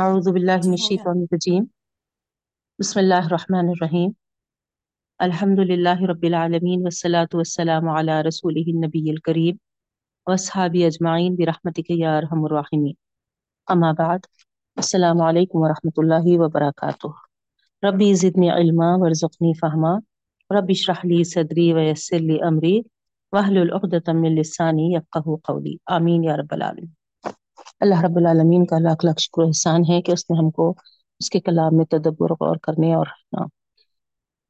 اعوذ باللہ من الشیطان الرجیم. بسم اللہ الرحمن الرحیم. الحمد للہ رب العالمین والصلاة والسلام علی رسولہ النبی الکریم واصحاب اجمعین برحمتک یا ارحم الراحمین. اما بعد السلام علیکم ورحمۃ اللہ وبرکاتہ. ربی زدنی علما ورزقنی فہما. رب اشرح لی صدری ویسر لی امری. واحلل عقدۃ من لسانی یفقهوا قولی. آمین یا رب العالمین. اللہ رب العالمین کا لاکھ لاکھ شکر و احسان ہے کہ اس نے ہم کو اس کے کلام میں تدبر غور کرنے اور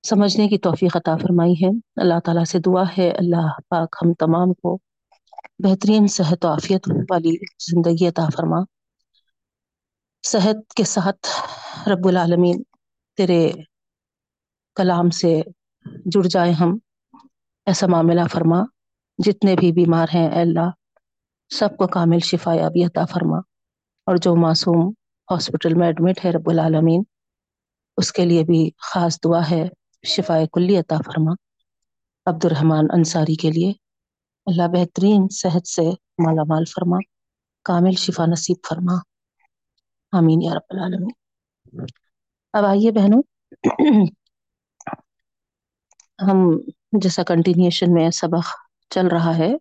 سمجھنے کی توفیق عطا فرمائی ہے۔ اللہ تعالیٰ سے دعا ہے۔ اللہ پاک ہم تمام کو بہترین صحت و عافیت والی زندگی عطا فرما۔ صحت کے ساتھ رب العالمین تیرے کلام سے جڑ جائے ہم، ایسا معاملہ فرما۔ جتنے بھی بیمار ہیں، اے اللہ سب کو کامل شفا یابی عطا فرما۔ اور جو معصوم ہاسپٹل میں ایڈمٹ ہے رب العالمین، اس کے لیے بھی خاص دعا ہے شفا کلی عطا فرما۔ عبد الرحمن انصاری کے لیے اللہ بہترین صحت سے مالا مال فرما، کامل شفا نصیب فرما۔ آمین یا رب العالمین۔ اب آئیے بہنوں، ہم جیسا کنٹینیوشن میں سبق چل رہا ہے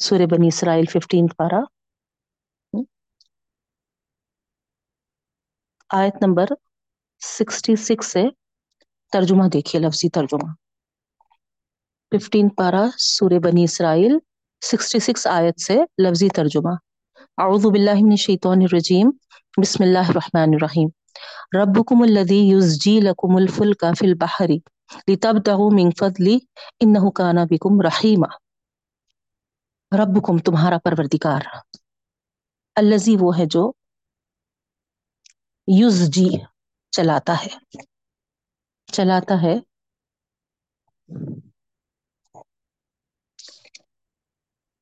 سورہ بنی اسرائیل ففٹین پارا آیت نمبر سکسٹی سکس سے ترجمہ دیکھیے، لفظی ترجمہ۔ ففٹین پارا سورہ بنی اسرائیل سکسٹی سکس آیت سے لفظی ترجمہ۔ اعوذ باللہ من الشیطان الرجیم، بسم اللہ الرحمن الرحیم۔ ربکم الذی یزجی لکم الفلک فی البحر لتبتغوا من فضلی انہ کان بکم رحیمہ ربکم تمہارا پروردگار۔ الزی وہ ہے جو یوز جی چلاتا ہے۔ چلاتا ہے۔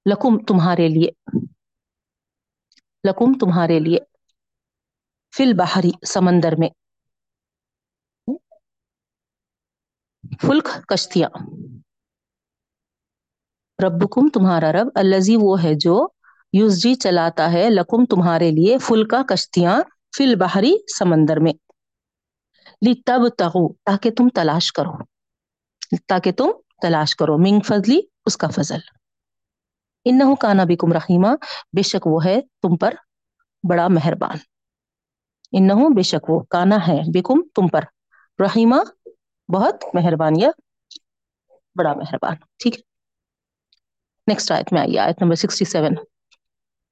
لکم تمہارے لیے۔ لکم تمہارے لیے۔ فل بحری سمندر میں۔ فلک کشتیاں۔ ربکم تمہارا رب الزی وہ ہے جو یوزجی چلاتا ہے لکم تمہارے لیے فلکا کشتیاں فل بحری سمندر میں۔ تب تغو تاکہ تم تلاش کرو۔ تاکہ تم تلاش کرو منگ فضلی، اس کا فضل۔ انہو کانا بکم رحیمہ بے شک وہ ہے تم پر بڑا مہربان۔ انہو، بے شک وہ کانا ہے بکم تم پر رحیمہ بہت مہربان یا بڑا مہربان۔ ٹھیک ہے۔ نیکسٹ آیت میں آئیے آیت نمبر سکسٹی سیون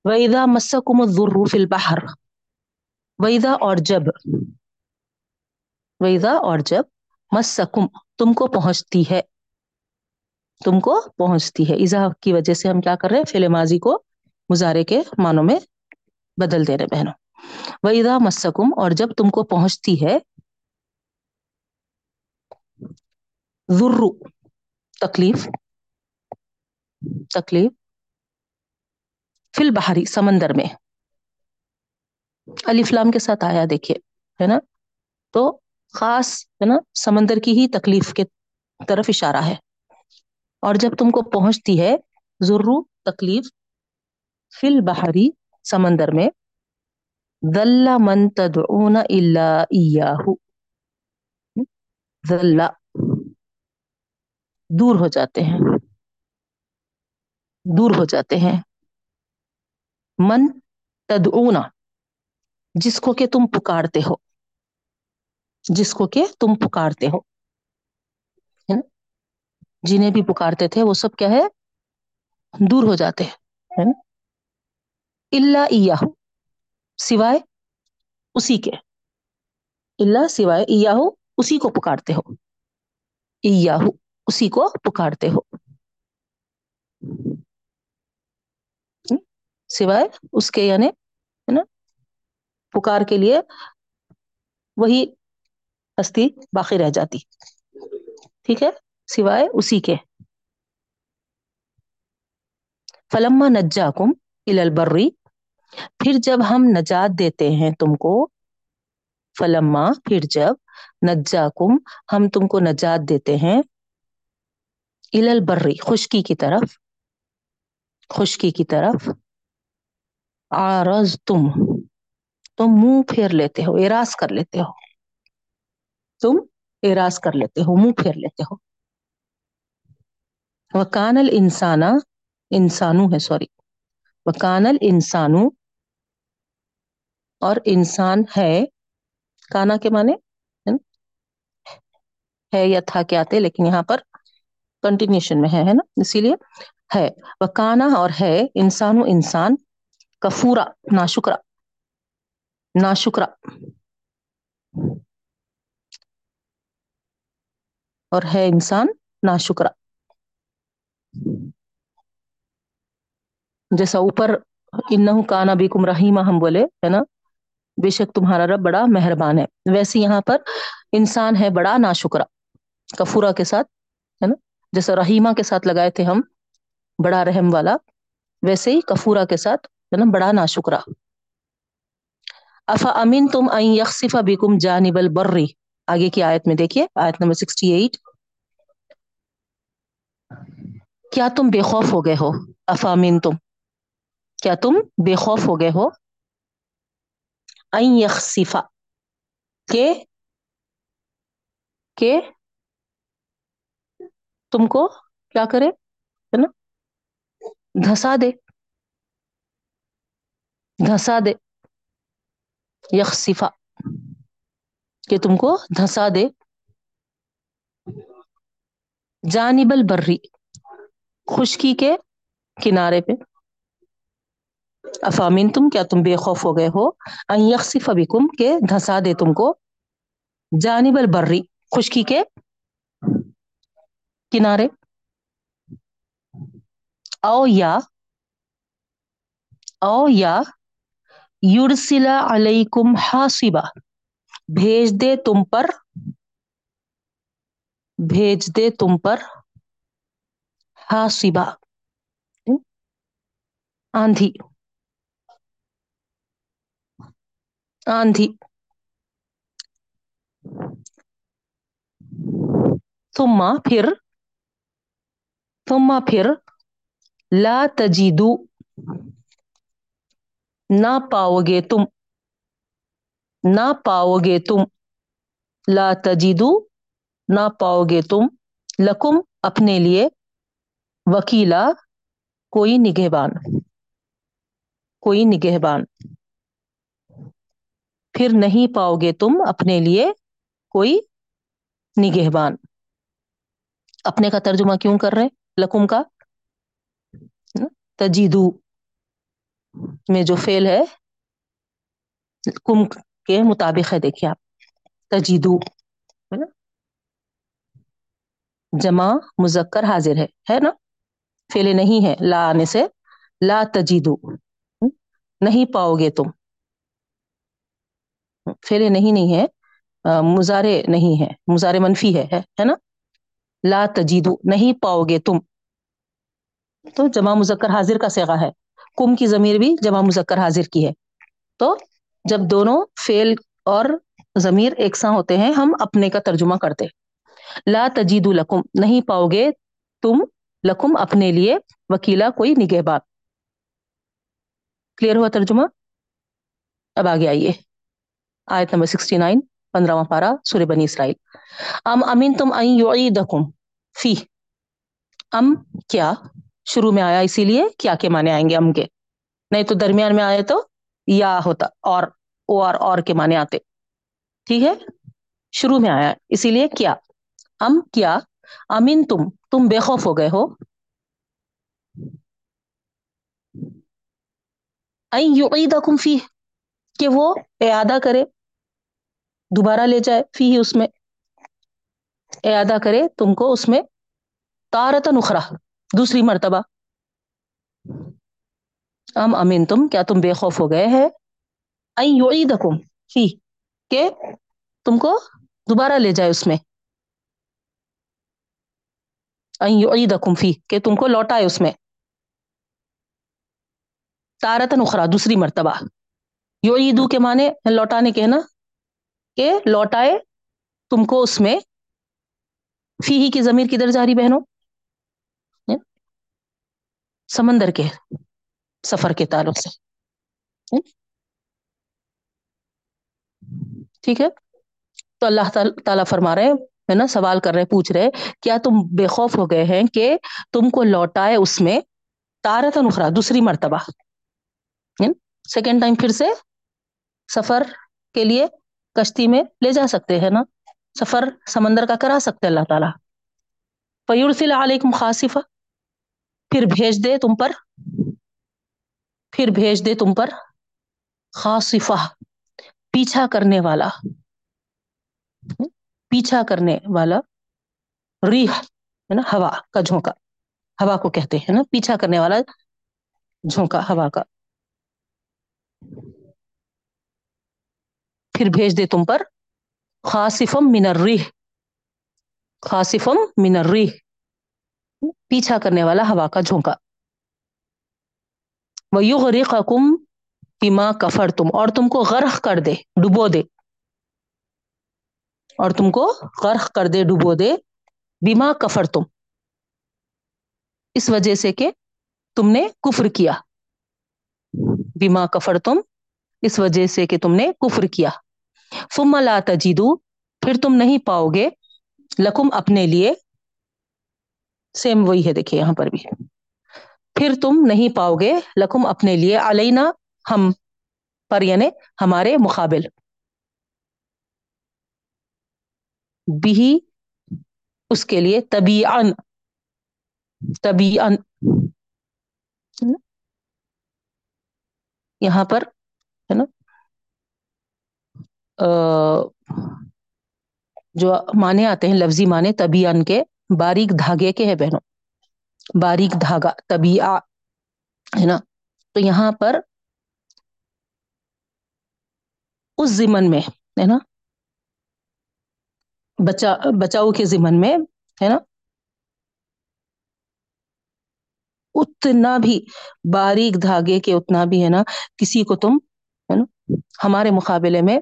وَإِذَا مَسَّكُمُ الضُّرُّ فِي الْبَحْرِ وَإِذَا اور جب وَإِذَا اور جب مَسَّكُمْ تم کو پہنچتی ہے تم کو پہنچتی ہے اذا کی وجہ سے ہم کیا کر رہے ہیں فعل ماضی کو مزارے کے معنوں میں بدل دے رہے بہنوں وَإِذَا مَسَّكُمْ اور جب تم کو پہنچتی ہے ذُرُّ تکلیف تکلیف فل بہاری سمندر میں۔ علی فلام کے ساتھ آیا، دیکھیے، ہے نا؟ تو خاص، ہے نا، سمندر کی ہی تکلیف کے طرف اشارہ ہے۔ اور جب تم کو پہنچتی ہے ضرور تکلیف فل بہاری سمندر میں ذل من تدعون الا ایاہو ذل دور ہو جاتے ہیں۔ دور ہو جاتے ہیں۔ من تدعونا، جس کو کہ تم پکارتے ہو۔ جس کو کہ تم پکارتے ہو۔ جنہیں بھی پکارتے تھے، وہ سب کیا ہے؟ دور ہو جاتے ہیں۔ اللہ ایاہو، سوائے اسی کے۔ اللہ سوائے ایاہو، اسی کو پکارتے ہو۔ ایاہو، اسی کو پکارتے ہو۔ سوائے اس کے یعنی ہے نا، پکار کے لیے وہی ہستی باقی رہ جاتی۔ ٹھیک ہے؟ سوائے اسی کے۔ فلما نجا کم البری پھر جب ہم نجات دیتے ہیں تم کو، فلما، پھر جب نجا کم ہم تم کو نجات دیتے ہیں البری خشکی کی طرف۔ خشکی کی طرف۔ آرز تم تم منہ پھیر لیتے ہو اراض کر لیتے ہو۔ تم اراض کر لیتے ہو، منہ پھیر لیتے ہو۔ وکان الانسان انسانو ہے سوری۔ وکان الانسانو، اور انسان ہے۔ کانا کے معنی؟ ہے یا تھا کے آتے لیکن یہاں پر کنٹینیوشن میں ہے ہے نا؟ اسی لیے ہے۔ وہ کانا اور ہے انسان و انسان۔ کفورا نا شکرا نا شکرا اور ہے انسان نا شکرا جیسا اوپر، انہو کانا بیکم رحیمہ ہم بولے، ہے نا؟ بے شک تمہارا رب بڑا مہربان ہے۔ ویسے یہاں پر انسان ہے بڑا نا شکرا کفورا کے ساتھ، ہے نا؟ جیسا رحیمہ کے ساتھ لگائے تھے ہم، بڑا رحم والا، ویسے ہی کفورا کے ساتھ نا بڑا نا شکرا افا امین تم این یخصف بکم جانب البری آگے کی آیت میں دیکھیے، آیت نمبر سکسٹی ایٹ کیا تم بے خوف ہو گئے ہو؟ افامین تم کیا تم بے خوف ہو گئے ہو؟ این یخصفا کہ کہ تم کو کیا کرے؟ ہے نا؟ دھسا دے۔ دھسا دے۔ یخصفا کہ تم کو دھسا دے۔ جانب البری خشکی کے کنارے پہ۔ افامین تم، کیا تم بے خوف ہو گئے ہو؟ ان یخصف بکم، کہ دھسا دے تم کو۔ جانب البری خشکی کے کنارے۔ او یا۔ او یا۔ یرسلا علیکم حاصبا بھیج دے تم پر، بھیج دے تم پر حاصبا آندھی۔ آندھی۔ ثم پھر ثم پھر لا تجیدو۔ نہ پاؤ گے تم، نہ پاؤ گے تم، لا تجیدو نہ پاؤ گے تم، لکم اپنے لیے وکیلا، کوئی نگہبان کوئی نگہبان۔ پھر نہیں پاؤ گے تم اپنے لیے کوئی نگہبان۔ اپنے کا ترجمہ کیوں کر رہے لکم کا۔ تجیدو میں جو فیل ہے، کم کے مطابق ہے، دیکھیے آپ۔ تجیدو ہے نا؟ جمع، مذکر، حاضر ہے ہے نا؟ فیلے نہیں ہے، لا آنے سے۔ لا تجیدو نہیں پاؤ گے تم۔ فیلے نہیں نہیں ہے۔ مزارے نہیں ہے مزارے منفی ہے ہے نا؟ لا تجیدو نہیں پاؤ گے تم۔ تو جمع، مذکر، حاضر کا سیغا ہے۔ کم کی ضمیر بھی جمع مذکر حاضر کی ہے۔ تو جب دونوں فیل اور ضمیر ایک ساں ہوتے ہیں، ہم اپنے کا ترجمہ کرتے لا تجید لکم، نہیں پاؤ گے تم لکم اپنے لیے وکیلا کوئی نگہ نگہبان۔ کلیئر ہوا ترجمہ؟ اب آگے آئیے۔ آیت نمبر سکسٹی نائن، پندرہواں پارا سورہ بنی اسرائیل۔ ام امین تم این یعیدکم فی ام کیا؟ شروع میں آیا اسی لیے کیا کے معنی آئیں گے ام کے۔ نہیں تو درمیان میں آئے تو یا ہوتا اور او اور اور کے معنی آتے۔ ٹھیک ہے؟ شروع میں آیا۔ اسی لیے کیا؟ ام کیا؟ امین تم تم بے خوف ہو گئے ہو۔ یعیدکم فی کہ وہ اعادہ کرے، دوبارہ لے جائے فی ہی اس میں۔ اعادہ کرے تم کو اس میں تارت نخرا دوسری مرتبہ۔ ام امین تم کیا تم بے خوف ہو گئے ہیں؟ این یعیدکم فی، کہ تم کو دوبارہ لے جائے اس میں۔ این یعیدکم فی، کہ تم کو لوٹائے اس میں۔ تارت نخرا دوسری مرتبہ۔ یعیدو کے معنی لوٹانے کے نا؟ کہ لوٹائے تم کو اس میں۔ فی ہی کی ضمیر کدھر جا رہی بہنوں؟ سمندر کے سفر کے تعلق سے۔ ٹھیک ہے۔ تو اللہ تعالیٰ فرما رہے ہے نا، سوال کر رہے پوچھ رہے کیا تم بے خوف ہو گئے ہیں کہ تم کو لوٹائے اس میں تارت نخرا دوسری مرتبہ؟ سیکنڈ ٹائم پھر سے سفر کے لیے کشتی میں لے جا سکتے ہیں نا، سفر سمندر کا کرا سکتے اللہ تعالیٰ۔ فیورسل علیکم خاصفہ پھر بھیج دے تم پر۔ پھر بھیج دے تم پر۔ خاصفہ، پیچھا کرنے والا۔ پیچھا کرنے والا۔ ریح، ہے نا، ہوا کا جھونکا۔ ہوا کو کہتے ہیں نا، پیچھا کرنے والا جھونکا، ہوا کا۔ پھر بھیج دے تم پر۔ خاصفم من الریح۔ خاصفم من الریح۔ پیچھا کرنے والا ہوا کا جھونکا۔ وَيُغْرِقَكُمْ بِمَا كَفَرْتُمْ۔ اور تم کو غرق کر دے، ڈبو دے۔ اور تم کو غرق کر دے، ڈبو دے۔ بیما کفر تم اس وجہ سے کہ تم نے کفر کیا۔ بیما کفر تم اس وجہ سے کہ تم نے کفر کیا۔ فم لا تجیدو پھر تم نہیں پاؤ گے لکم اپنے لیے۔ سیم وہی ہے، دیکھیے یہاں پر بھی۔ پھر تم نہیں پاؤ گے لکم اپنے لیے علینا ہم پر یعنی ہمارے مقابل۔ بھی اس کے لیے طبی طبی یہاں پر، ہے نا؟ جو مانے آتے ہیں، لفظی مانے طبی ان کے۔ باریک دھاگے کے ہیں بہنوں۔ باریک دھاگا طبی ہے نا؟ تو یہاں پر اس زمن میں، ہے نا؟ بچا، بچاؤ کے ذمن میں، ہے نا؟ اتنا بھی، باریک دھاگے کے اتنا بھی، ہے نا؟ کسی کو تم، ہے نا؟ ہمارے مقابلے میں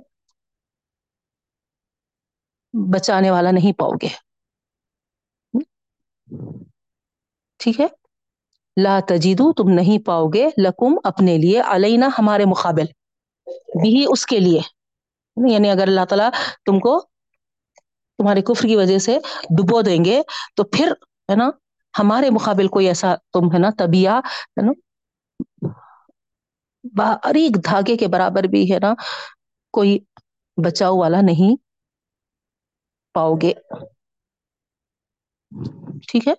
بچانے والا نہیں پاؤ گے۔ ٹھیک ہے؟ لا تجیدو، تم نہیں پاؤ گے لکم اپنے لیے، علینا ہمارے مقابل بھی اس کے لیے۔ یعنی اگر اللہ تعالیٰ تم کو تمہارے کفر کی وجہ سے ڈبو دیں گے، تو پھر، ہے نا، ہمارے مقابل کوئی ایسا تم، ہے نا، طبیعہ، ہے نا، باریک دھاگے کے برابر بھی، ہے نا، کوئی بچاؤ والا نہیں پاؤ گے۔ ٹھیک ہے؟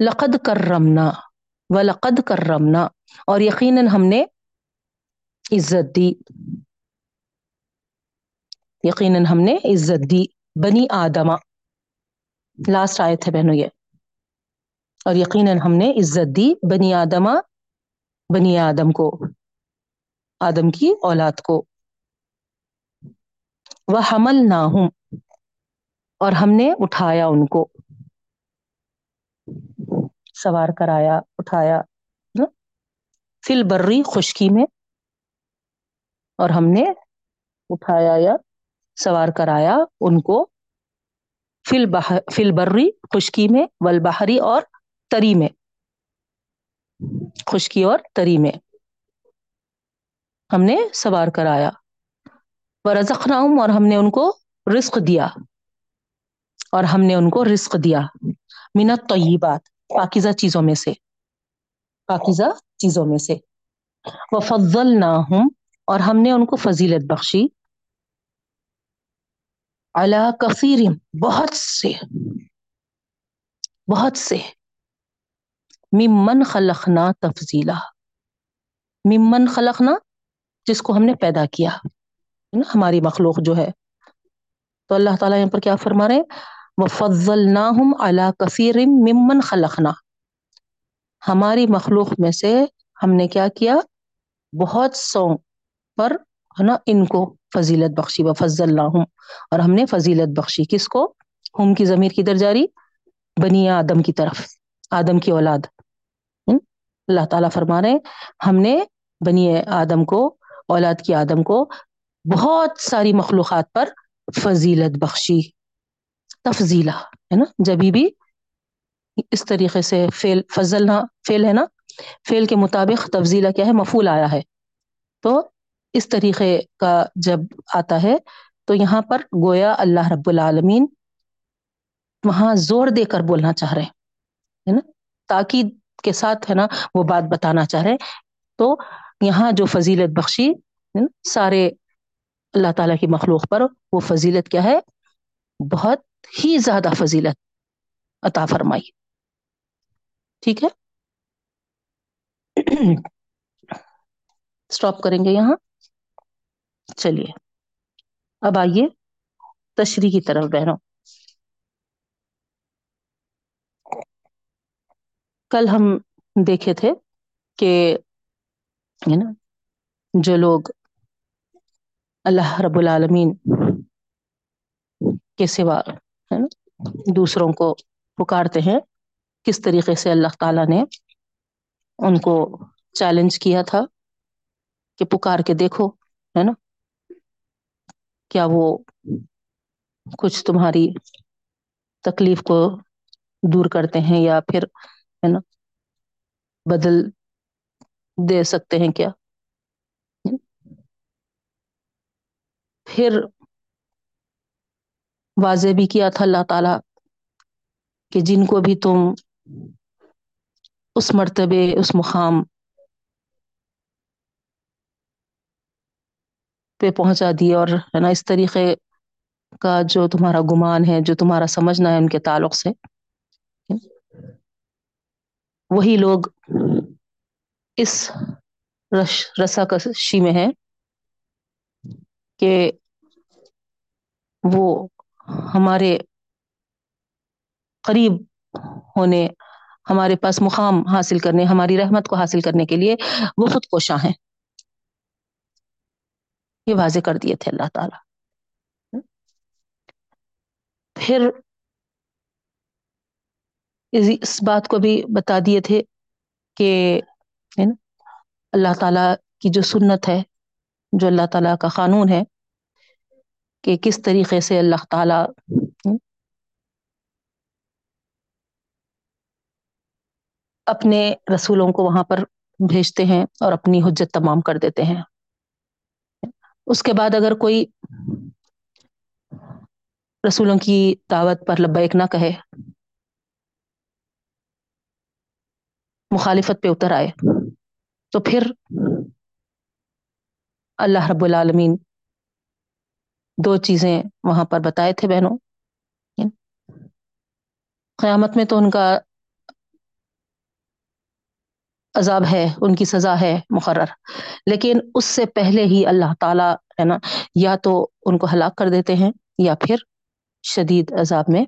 لقد کرمنا و لقد کرمنا، اور یقیناً ہم نے عزت دی۔ یقیناً ہم نے عزت دی بنی آدما لاسٹ آئے تھے بہنوں یہ۔ اور یقیناً ہم نے عزت دی بنی آدما بنی آدم کو، آدم کی اولاد کو۔ وہ حمل نہ ہوں اور ہم نے اٹھایا ان کو۔ سوار کرایا، اٹھایا فل برری خشکی میں۔ اور ہم نے اٹھایا یا سوار کرایا ان کو۔ فل فل برری خشکی میں ول بحری اور تری میں۔ خشکی اور تری میں۔ ہم نے سوار کرایا۔ وہ اور ہم نے ان کو رزق دیا۔ اور ہم نے ان کو رزق دیا۔ منت طیبات پاکیزہ چیزوں میں سے۔ پاکیزہ چیزوں میں سے۔ وہ فضل نہ ہوں اور ہم نے ان کو فضیلت بخشی۔ اللہ کثیر بہت سے۔ بہت سے۔ ممن خلقنا تفضیلا ممن خلقنا، جس کو ہم نے پیدا کیا۔ ہماری مخلوق جو ہے۔ تو اللہ تعالیٰ یہاں پر کیا فرما رہے وہ فضل نہ ہم اللہ کثیر ممن خلقنا۔ ہماری مخلوق میں سے ہم نے کیا کیا؟ بہت سو پر ہے نا ان کو فضیلت بخشی۔ و فضل ہوں اور ہم نے فضیلت بخشی۔ کس کو؟ ہم کی ضمیر کی درجاری بنی آدم کی طرف۔ آدم کی اولاد۔ اللہ تعالیٰ فرما رہے ہم نے بنی آدم کو، اولاد کی آدم کو بہت ساری مخلوقات پر فضیلت بخشی۔ تفضیلا ہے نا؟ جبھی بھی اس طریقے سے فیل فضل نہ فیل ہے نا؟ فیل کے مطابق تفضیلا کیا ہے؟ مفول آیا ہے۔ تو اس طریقے کا جب آتا ہے، تو یہاں پر گویا اللہ رب العالمین وہاں زور دے کر بولنا چاہ رہے ہے نا؟ تاکید کے ساتھ، ہے نا، وہ بات بتانا چاہ رہے تو یہاں جو فضیلت بخشی سارے اللہ تعالیٰ کی مخلوق پر وہ فضیلت کیا ہے؟ بہت ہی زیادہ فضیلت عطا فرمائی۔ ٹھیک ہے؟ اسٹاپ کریں گے یہاں۔ چلیے۔ اب آئیے تشریح کی طرف بہنوں کل ہم دیکھے تھے کہ نا، جو لوگ اللہ رب العالمین کے سوا ہے نا دوسروں کو پکارتے ہیں۔ کس طریقے سے اللہ تعالی نے ان کو چیلنج کیا تھا کہ پکار کے دیکھو، ہے نا؟ کیا وہ کچھ تمہاری تکلیف کو دور کرتے ہیں یا پھر، ہے نا، بدل دے سکتے ہیں کیا؟ پھر واضح بھی کیا تھا اللہ تعالی کہ جن کو بھی تم اس مرتبے، اس مقام پہ پہنچا دیے اور ہے نا اس طریقے کا جو تمہارا گمان ہے، جو تمہارا سمجھنا ہے ان کے تعلق سے۔ وہی لوگ اس رش رسا کشی میں ہے کہ وہ ہمارے قریب ہونے، ہمارے پاس مقام حاصل کرنے، ہماری رحمت کو حاصل کرنے کے لیے وہ خود کوشاں ہیں۔ یہ واضح کر دیے تھے اللہ تعالی۔ پھر اس بات کو بھی بتا دیے تھے کہ اللہ تعالی کی جو سنت ہے، جو اللہ تعالی کا قانون ہے کہ کس طریقے سے اللہ تعالی اپنے رسولوں کو وہاں پر بھیجتے ہیں اور اپنی حجت تمام کر دیتے ہیں۔ اس کے بعد اگر کوئی رسولوں کی دعوت پر لبیک نہ کہے، مخالفت پہ اتر آئے، تو پھر اللہ رب العالمین دو چیزیں وہاں پر بتائے تھے بہنوں۔ قیامت میں تو ان کا عذاب ہے، ان کی سزا ہے مقرر۔ لیکن اس سے پہلے ہی اللہ تعالی ہے نا، یا تو ان کو ہلاک کر دیتے ہیں، یا پھر شدید عذاب میں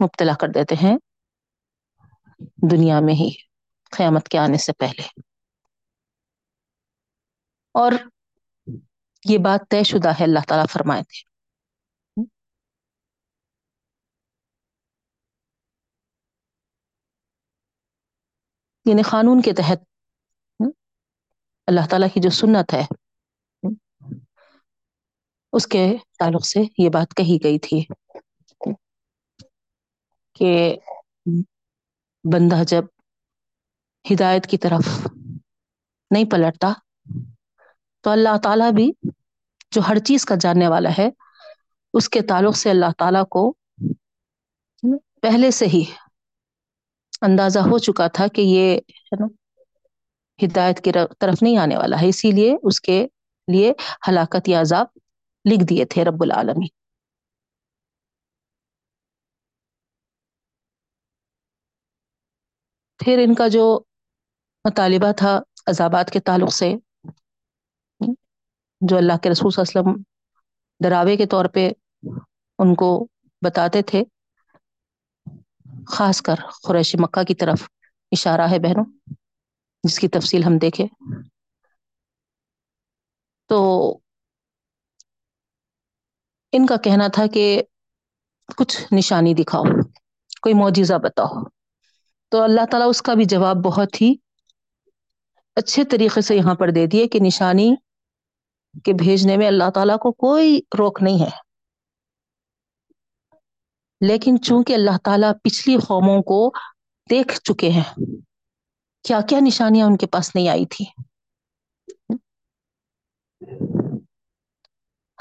مبتلا کر دیتے ہیں دنیا میں ہی، قیامت کے آنے سے پہلے۔ اور یہ بات طے شدہ ہے، اللہ تعالیٰ فرمائے تھے۔ یعنی قانون کے تحت اللہ تعالیٰ کی جو سنت ہے، اس کے تعلق سے یہ بات کہی گئی تھی کہ بندہ جب ہدایت کی طرف نہیں پلٹتا تو اللہ تعالیٰ بھی جو ہر چیز کا جاننے والا ہے، اس کے تعلق سے اللہ تعالیٰ کو پہلے سے ہی اندازہ ہو چکا تھا کہ یہ ہے نا، ہدایت کی طرف نہیں آنے والا ہے۔ اسی لیے اس کے لیے ہلاکت یا عذاب لکھ دیے تھے رب العالمی پھر ان کا جو مطالبہ تھا عذابات کے تعلق سے جو اللہ کے رسول صلی اللہ علیہ وسلم ڈراوے کے طور پہ ان کو بتاتے تھے، خاص کر قریش مکہ کی طرف اشارہ ہے بہنوں، جس کی تفصیل ہم دیکھیں۔ تو ان کا کہنا تھا کہ کچھ نشانی دکھاؤ، کوئی معجزہ بتاؤ۔ تو اللہ تعالیٰ اس کا بھی جواب بہت ہی اچھے طریقے سے یہاں پر دے دیے کہ نشانی کے بھیجنے میں اللہ تعالیٰ کو کوئی روک نہیں ہے۔ لیکن چونکہ اللہ تعالیٰ پچھلی قوموں کو دیکھ چکے ہیں، کیا کیا نشانیاں ان کے پاس نہیں آئی تھی؟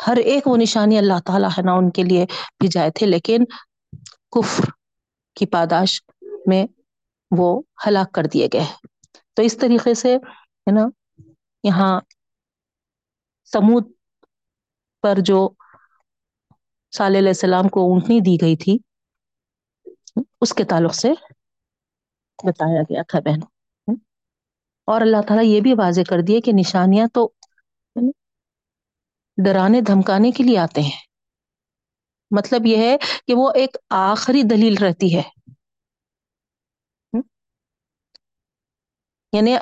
ہر ایک وہ نشانی اللہ تعالیٰ ہے نا ان کے لیے بھی جائے تھے، لیکن کفر کی پاداش میں وہ ہلاک کر دیے گئے۔ تو اس طریقے سے ہے نا، یہاں سمود پر جو صلی علیہ السلام کو اونٹنی دی گئی تھی، اس کے تعلق سے بتایا گیا تھا بہنوں اور اللہ تعالیٰ یہ بھی واضح کر دیے کہ نشانیاں تو ڈرانے دھمکانے کے لیے آتے ہیں۔ مطلب یہ ہے کہ وہ ایک آخری دلیل رہتی ہے۔ یعنی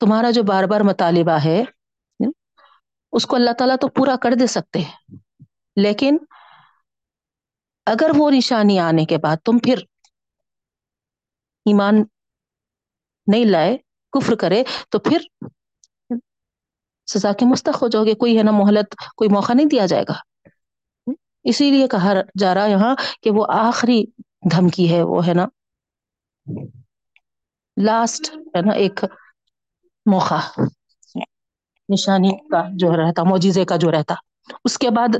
تمہارا جو بار بار مطالبہ ہے، اس کو اللہ تعالیٰ تو پورا کر دے سکتے ہیں۔ لیکن اگر وہ نشانی آنے کے بعد تم پھر ایمان نہیں لائے، کفر کرے، تو پھر سزا کے مستق ہو جاؤ گے۔ کوئی ہے نا محلت کوئی موقع نہیں دیا جائے گا۔ اسی لیے کہا جا رہا یہاں کہ وہ آخری دھمکی ہے، وہ ہے نا لاسٹ ہے نا ایک موقع، نشانی کا جو رہتا موجزے کا جو رہتا۔ اس کے بعد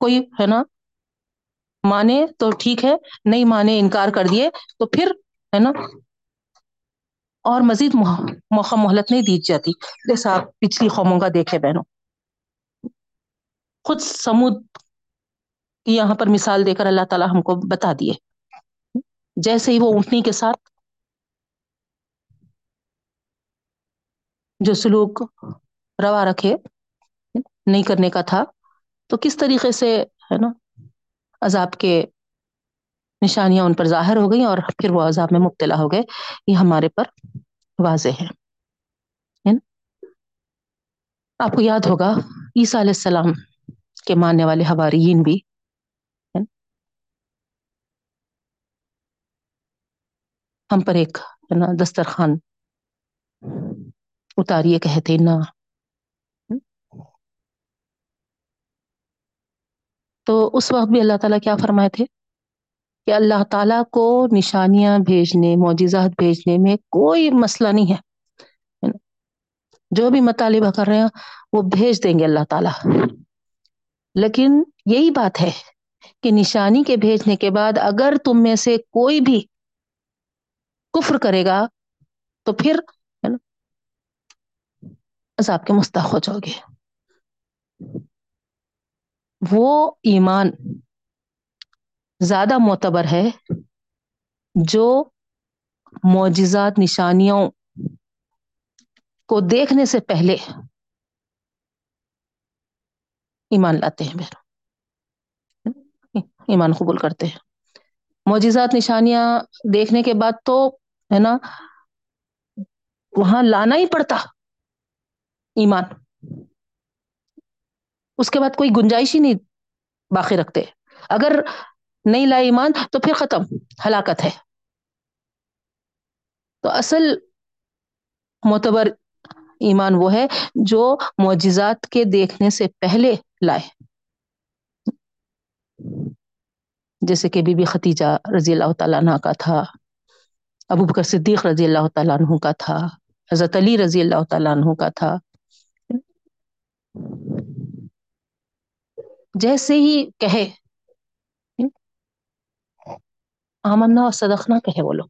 کوئی، ہے نا، مانے تو ٹھیک ہے، نہیں مانے، انکار کر دیے، تو پھر، ہے نا، اور مزید موقع محلت نہیں دی جاتی۔ جیسا آپ پچھلی قوموں کا دیکھے بہنوں۔ خود سمود کی یہاں پر مثال دے کر اللہ تعالی ہم کو بتا دیے۔ جیسے ہی وہ اونٹنی کے ساتھ جو سلوک روا رکھے، نہیں کرنے کا تھا، تو کس طریقے سے، ہے نا، عذاب کے نشانیاں ان پر ظاہر ہو گئیں اور پھر وہ عذاب میں مبتلا ہو گئے؟ یہ ہمارے پر واضح ہے آپ کو یاد ہوگا، عیسیٰ علیہ السلام کے ماننے والے حواریین بھی ہم پر ایک، ہے نا، دسترخوان اتاریے کہتے نہ تو اس وقت بھی اللہ تعالیٰ کیا فرمائے تھے؟ کہ اللہ تعالیٰ کو نشانیاں بھیجنے، معجزات بھیجنے میں کوئی مسئلہ نہیں ہے۔ جو بھی مطالبہ کر رہے ہیں، وہ بھیج دیں گے اللہ تعالیٰ۔ لیکن یہی بات ہے کہ نشانی کے بھیجنے کے بعد اگر تم میں سے کوئی بھی کفر کرے گا، تو پھر عذاب کے مستحق ہو جاؤ گے۔ وہ ایمان زیادہ معتبر ہے جو معجزات، نشانیوں کو دیکھنے سے پہلے ایمان لاتے ہیں۔ ایمان قبول کرتے ہیں۔ معجزات، نشانیاں دیکھنے کے بعد تو ہے نا، وہاں لانا ہی پڑتا۔ ایمان۔ اس کے بعد کوئی گنجائش ہی نہیں باقی رکھتے۔ اگر نہیں لائے ایمان تو پھر ختم، ہلاکت ہے۔ تو اصل معتبر ایمان وہ ہے جو معجزات کے دیکھنے سے پہلے لائے۔ جیسے کہ بی بی ختیجہ رضی اللہ تعالیٰ عنہ کا تھا، ابو بکر صدیق رضی اللہ تعالیٰ عنہ کا تھا، حضرت علی رضی اللہ تعالیٰ عنہ کا تھا۔ جیسے ہی کہے، آمنا اور صدقنا کہے وہ لوگ۔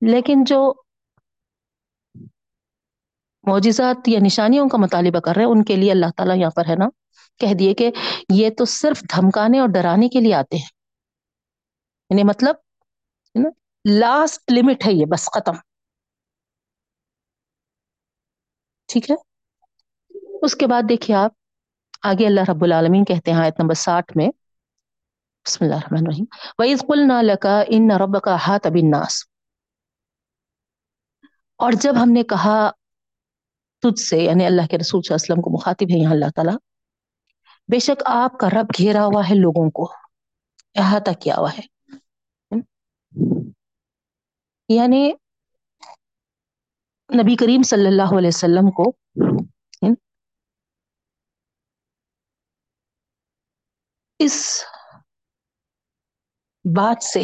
لیکن جو معجزات یا نشانیوں کا مطالبہ کر رہے ہیں، ان کے لیے اللہ تعالیٰ یہاں پر ہے نا، کہہ دیے کہ یہ تو صرف دھمکانے اور ڈرانے کے لیے آتے ہیں۔ یعنی مطلب لاسٹ لمٹ ہے یہ، بس ختم۔ ٹھیک ہے؟ اس کے بعد دیکھیے آپ، آگے اللہ رب العالمین کہتے ہیں آیت نمبر ساٹھ میں۔ بسم اللہ الرحمن الرحیم۔ وَإِذْ قُلْنَا لَكَ إِنَّ رَبَّكَ أَحَاطَ بِالنَّاسِ۔ اور جب ہم نے کہا تجھ سے یعنی اللہ کے رسول صلی اللہ علیہ وسلم کو مخاطب ہے یہاں اللہ تعالیٰ، بے شک آپ کا رب گھیرا ہوا ہے لوگوں کو، احاطہ کیا ہوا ہے۔ یعنی نبی کریم صلی اللہ علیہ وسلم کو اس بات سے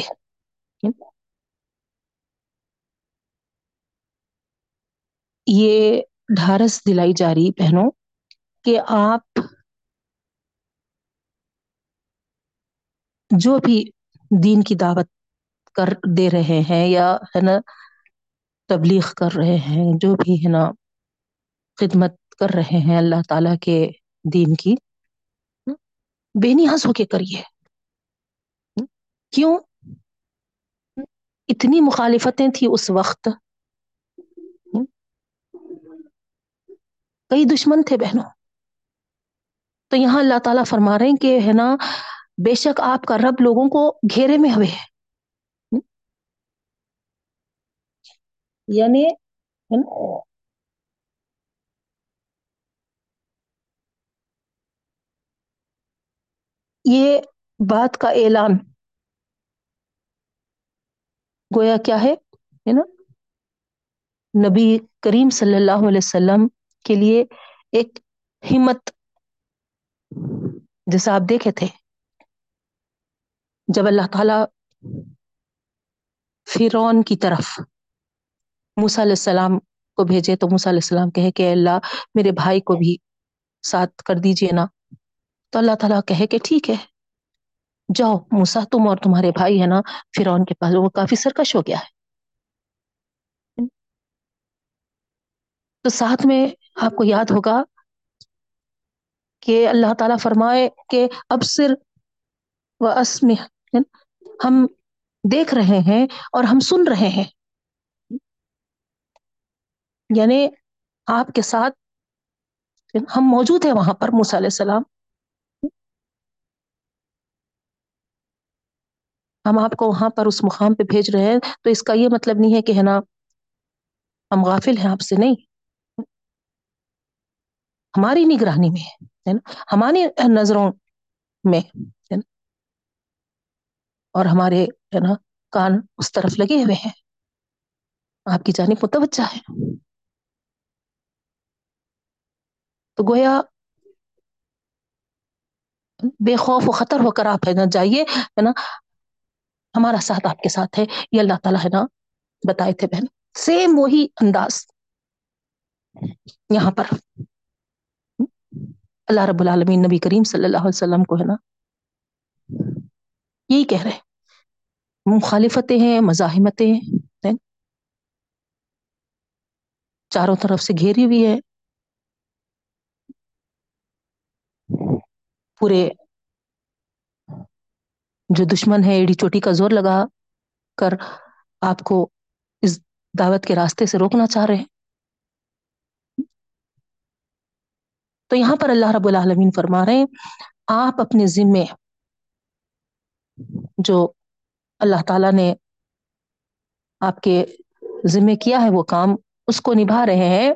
یہ ڈھارس دلائی جا رہی بہنوں کہ آپ جو بھی دین کی دعوت کر دے رہے ہیں یا ہے نا تبلیغ کر رہے ہیں، جو بھی ہے نا خدمت کر رہے ہیں اللہ تعالی کے دین کی بے نیاز ہو کے کریے۔ کیوں؟ اتنی مخالفتیں تھیں اس وقت۔ کئی دشمن تھے بہنوں۔ تو یہاں اللہ تعالیٰ فرما رہے ہیں کہ ہے نا بے شک آپ کا رب لوگوں کو گھیرے میں ہوئے ہے۔ یعنی یہ بات کا اعلان گویا کیا ہے نا؟ نبی کریم صلی اللہ علیہ وسلم کے لیے ایک ہمت، جیسا آپ دیکھے تھے۔ جب اللہ تعالی فرون کی طرف موسیٰ علیہ السلام کو بھیجے تو موسیٰ علیہ السلام کہے کہ اللہ، میرے بھائی کو بھی ساتھ کر دیجیے نا۔ تو اللہ تعالیٰ کہے کہ ٹھیک ہے۔ جاؤ، موسیٰ، تم اور تمہارے بھائی ہے نا، فرعون کے پاس، وہ کافی سرکش ہو گیا ہے۔ تو ساتھ میں آپ کو یاد ہوگا کہ اللہ تعالیٰ فرمائے کہ اب صرف و اسم ہم دیکھ رہے ہیں اور ہم سن رہے ہیں۔ یعنی آپ کے ساتھ ہم موجود ہیں وہاں پر، موسیٰ علیہ السلام۔ ہم آپ کو وہاں پر اس مقام پہ بھیج رہے ہیں، تو اس کا یہ مطلب نہیں ہے کہ ہے نا، ہم غافل ہیں آپ سے، نہیں۔ ہماری نگرانی میں ہے نا؟ ہماری نظروں میں اور ہمارے ہے نا کان اس طرف لگے ہوئے ہیں۔ آپ کی جانب متوجہ ہے تو گویا بے خوف و خطر ہو کر آپ ہے نا جائیے، ہے نا؟ ہمارا ساتھ آپ کے ساتھ ہے۔ یہ اللہ تعالیٰ ہے نا، بتائے تھے بہن۔ سیم وہی انداز۔ یہاں پر۔ اللہ رب العالمین نبی کریم صلی اللہ علیہ وسلم کو ہے نا، یہی کہہ رہے مخالفتیں ہیں، مزاحمتیں ہیں۔ چاروں طرف سے گھیری ہوئی ہے۔ پورے جو دشمن ہے، ایڑی چوٹی کا زور لگا کر آپ کو اس دعوت کے راستے سے روکنا چاہ رہے ہیں۔ تو یہاں پر اللہ رب العالمین فرما رہے ہیں، آپ اپنے ذمے جو اللہ تعالی نے آپ کے ذمے کیا ہے، وہ کام اس کو نبھا رہے ہیں۔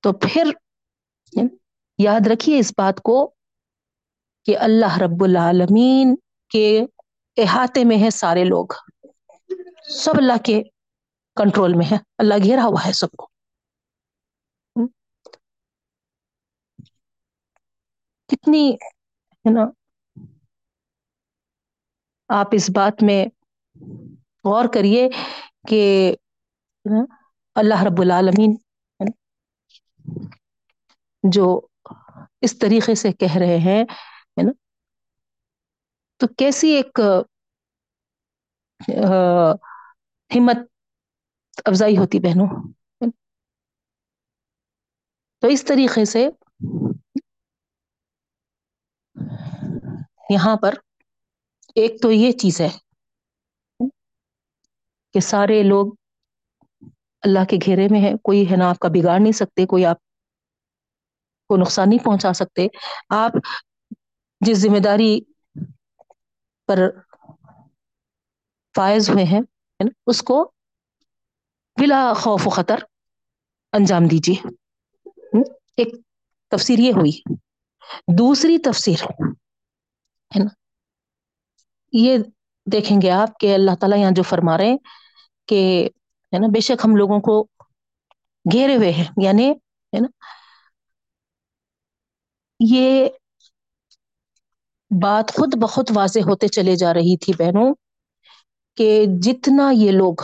تو پھر یعنی یاد رکھیے اس بات کو کہ اللہ رب العالمین کے احاطے میں ہے سارے لوگ۔ سب اللہ کے کنٹرول میں ہے اللہ گھیرا ہوا ہے سب کو۔ کتنی ہے نا۔ آپ اس بات میں غور کریے کہ اللہ رب العالمین جو اس طریقے سے کہہ رہے ہیں ہے نا تو کیسی ایک ہمت افزائی ہوتی بہنوں تو اس طریقے سے یہاں پر ایک تو یہ چیز ہے کہ سارے لوگ اللہ کے گھیرے میں ہے کوئی ہے نا آپ کا بگاڑ نہیں سکتے کوئی آپ کو نقصان نہیں پہنچا سکتے آپ جس ذمہ داری پر فائز ہوئے ہیں اس کو بلا خوف و خطر انجام دیجیے۔ ایک تفسیر یہ ہوئی۔ دوسری تفسیر، ہے نا، یہ دیکھیں گے آپ کہ اللہ تعالیٰ یہاں جو فرما رہے ہیں کہ، ہے نا، بے شک ہم لوگوں کو گھیرے ہوئے ہیں۔ یعنی ہے نا، یہ بات خود بخود واضح ہوتے چلے جا رہی تھی بہنوں کہ جتنا یہ لوگ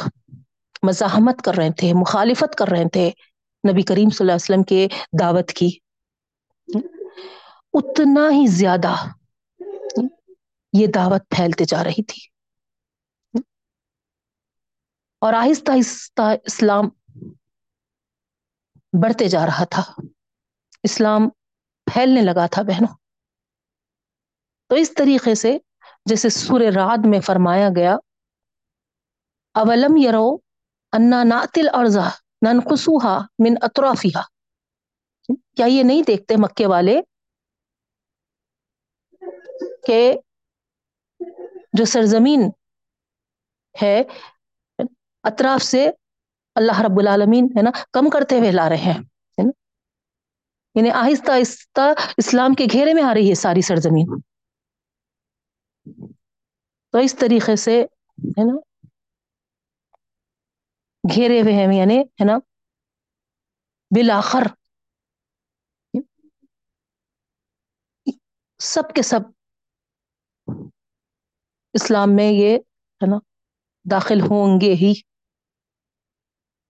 مزاحمت کر رہے تھے، مخالفت کر رہے تھے نبی کریم صلی اللہ علیہ وسلم کے دعوت کی، اتنا ہی زیادہ یہ دعوت پھیلتے جا رہی تھی۔ اور آہستہ آہستہ اسلام بڑھتے جا رہا تھا۔ اسلام پھیلنے لگا تھا بہنوں۔ تو اس طریقے سے جیسے سور رات میں فرمایا گیا، اولم یرو انا ناتل ارزا ننقصوہا من اطرافیہا کیا یہ نہیں دیکھتے مکے والے کہ جو سرزمین ہے، اطراف سے اللہ رب العالمین ہے نا، کم کرتے ہوئے لا رہے ہیں یعنی آہستہ آہستہ اسلام کے گھیرے میں آ رہی ہے ساری سرزمین۔ تو اس طریقے سے، ہے نا، گھیرے ہوئے ہیں یعنی ہے نا بالآخر سب کے سب اسلام میں یہ، ہے نا، داخل ہوں گے ہی۔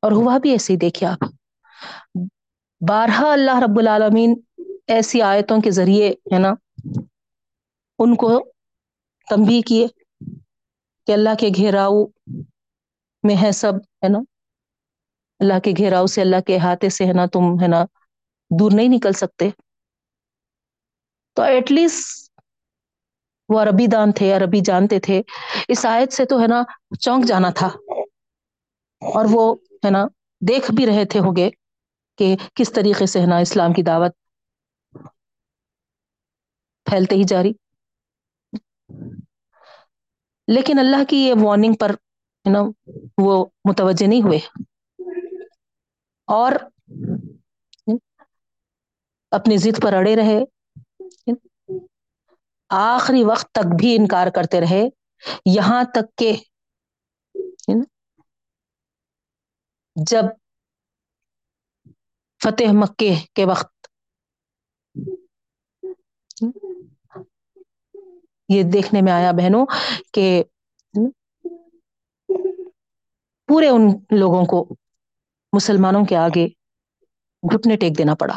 اور ہوا بھی ایسے ہی دیکھے آپ۔ بارہا اللہ رب العالمین ایسی آیتوں کے ذریعے، ہے نا، ان کو تنبیہ کیے۔ کہ اللہ کے گھیراؤ میں ہے سب، ہے نا؟ اللہ کے گھیراؤ سے اللہ کے احاطے سے، ہے نا؟ تم، ہے نا؟ دور نہیں نکل سکتے۔ تو ایٹ لیسٹ وہ عربی دان تھے، عربی جانتے تھے۔ اس آیت سے تو، ہے نا؟ چونک جانا تھا۔ اور وہ، ہے نا؟ دیکھ بھی رہے تھے ہوگے کہ کس طریقے سے، ہے نا؟ اسلام کی دعوت پھیلتے ہی جاری لیکن اللہ کی یہ وارننگ پر نا وہ متوجہ نہیں ہوئے۔ اور اپنی ضد پر اڑے رہے۔ آخری وقت تک بھی انکار کرتے رہے۔ یہاں تک کہ جب فتح مکے کے وقت یہ دیکھنے میں آیا بہنوں کہ پورے ان لوگوں کو مسلمانوں کے آگے گھٹنے ٹیک دینا پڑا۔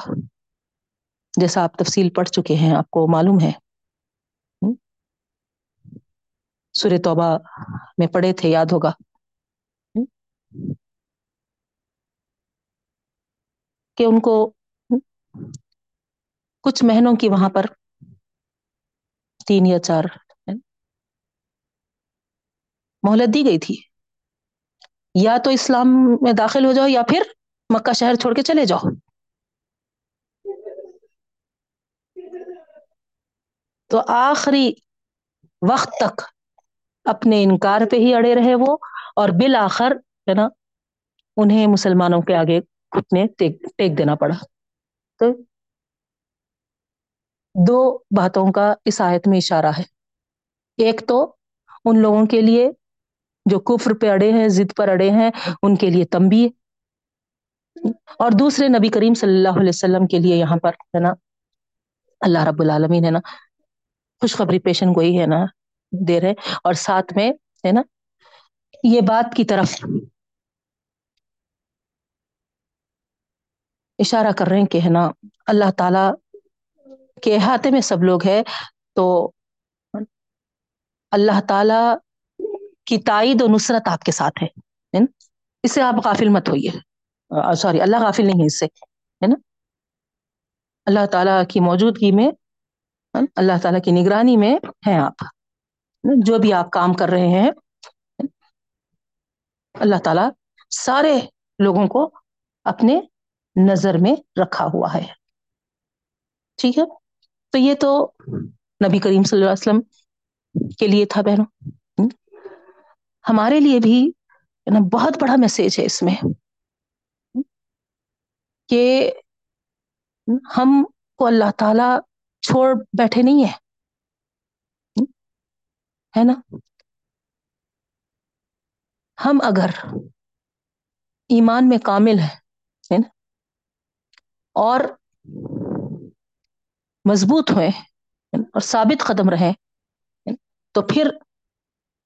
جیسا آپ تفصیل پڑھ چکے ہیں، آپ کو معلوم ہے۔ سورہ توبہ میں پڑھے تھے، یاد ہوگا۔ کہ ان کو کچھ مہینوں کی وہاں پر تین یا چار مہلت دی گئی تھی۔ یا تو اسلام میں داخل ہو جاؤ یا پھر مکہ شہر چھوڑ کے چلے جاؤ۔ تو آخری وقت تک اپنے انکار پہ ہی اڑے رہے وہ اور بالآخر ہے نا، انہیں مسلمانوں کے آگے گھٹنے ٹیک دینا پڑا۔ تو دو باتوں کا اس آیت میں اشارہ ہے۔ ایک تو ان لوگوں کے لیے جو کفر پہ اڑے ہیں، ضد پر اڑے ہیں، ان کے لیے تمبی اور دوسرے نبی کریم صلی اللہ علیہ وسلم کے لیے یہاں پر ہے نا، اللہ رب العالمین ہے نا، خوشخبری پیشن گوئی ہے نا، دے رہے۔ اور ساتھ میں ہے نا، یہ بات کی طرف اشارہ کر رہے ہیں کہ ہے نا، اللہ تعالی کے احاطے میں سب لوگ ہے تو اللہ تعالی کی تائید و نصرت آپ کے ساتھ ہے اس سے آپ غافل مت ہوئیے۔ سوری، اللہ غافل نہیں ہے اس سے، ہے نا؟ اللہ تعالیٰ کی موجودگی میں اللہ تعالیٰ کی نگرانی میں ہیں آپ جو بھی آپ کام کر رہے ہیں اللہ تعالیٰ سارے لوگوں کو اپنے نظر میں رکھا ہوا ہے۔ ٹھیک ہے؟ تو یہ تو نبی کریم صلی اللہ علیہ وسلم کے لیے تھا بہنوں۔ ہمارے لیے بھی یعنی بہت بڑا میسج ہے اس میں۔ کہ ہم کو اللہ تعالی چھوڑ بیٹھے نہیں ہے ہے نا؟ ہم اگر ایمان میں کامل ہے اور مضبوط ہوئے اور ثابت قدم رہے، تو پھر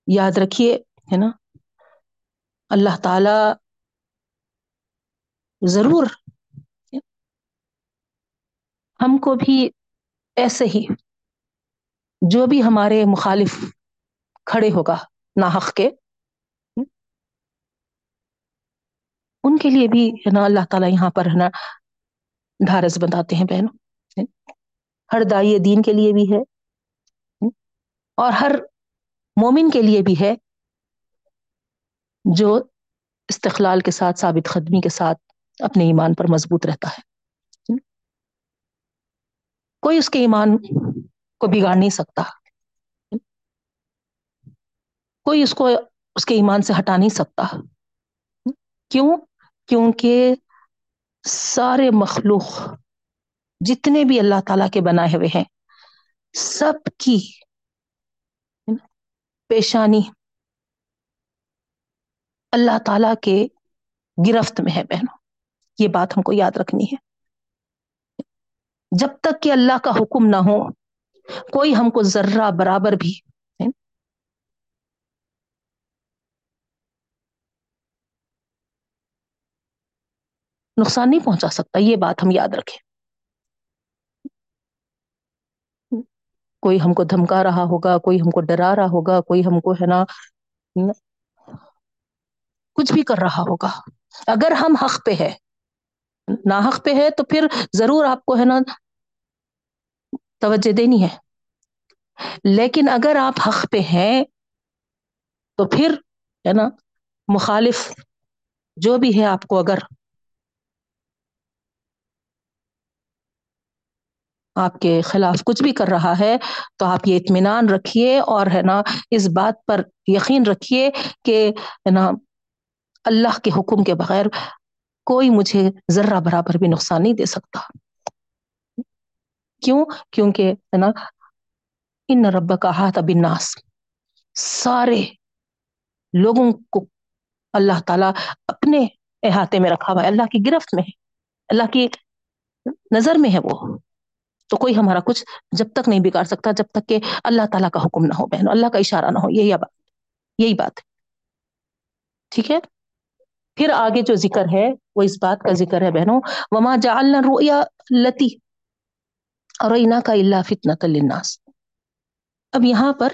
یاد رکھیے، ہے نا، اللہ تعالی ضرور ہم کو بھی ایسے ہی جو بھی ہمارے مخالف کھڑے ہوگا ناحق کے، ان کے لیے بھی، ہے نا، اللہ تعالیٰ یہاں پر، ہے نا، ڈھارس بنداتے ہیں بہنوں۔ ہر دائی دین کے لیے بھی ہے اور ہر مومن کے لیے بھی ہے، جو استقلال کے ساتھ، ثابت قدمی کے ساتھ اپنے ایمان پر مضبوط رہتا ہے کوئی اس کے ایمان کو بگاڑ نہیں سکتا کوئی اس کو، اس کے ایمان سے ہٹا نہیں سکتا کیوں؟ کیونکہ سارے مخلوق جتنے بھی اللہ تعالی کے بنائے ہوئے ہیں، سب کی پیشانی اللہ تعالی کے گرفت میں ہے بہنوں۔ یہ بات ہم کو یاد رکھنی ہے۔ جب تک کہ اللہ کا حکم نہ ہو، کوئی ہم کو ذرہ برابر بھی نقصان نہیں پہنچا سکتا، یہ بات ہم یاد رکھیں۔ کوئی ہم کو دھمکا رہا ہوگا، کوئی ہم کو ڈرا رہا ہوگا، کوئی ہم کو ہے نا، کچھ بھی کر رہا ہوگا۔ اگر ہم حق پہ ہے نا حق پہ ہے تو پھر ضرور آپ کو ہے نا توجہ دینی ہے۔ لیکن اگر آپ حق پہ ہیں تو پھر ہے نا مخالف جو بھی ہے آپ کو اگر آپ کے خلاف کچھ بھی کر رہا ہے، تو آپ یہ اطمینان رکھیے اور ہے نا اس بات پر یقین رکھیے کہ ہے نا اللہ کے حکم کے بغیر کوئی مجھے ذرہ برابر بھی نقصان نہیں دے سکتا۔ کیوں؟ کیونکہ ہے نا ان رب کا ہاتھ بناس سارے لوگوں کو اللہ تعالی اپنے احاطے میں رکھا ہوا ہے۔ اللہ کی گرفت میں ہے۔ اللہ کی نظر میں ہے وہ۔ تو کوئی ہمارا کچھ جب تک نہیں بگاڑ سکتا، جب تک کہ اللہ تعالیٰ کا حکم نہ ہو بہن، اللہ کا اشارہ نہ ہو، یہی بات یہی بات ٹھیک ہے؟ پھر آگے جو ذکر ہے، وہ اس بات کا ذکر ہے بہنوں، وما جعلنا رؤیا لتی اور کا اللہ فتنۃ للناس۔ اب یہاں پر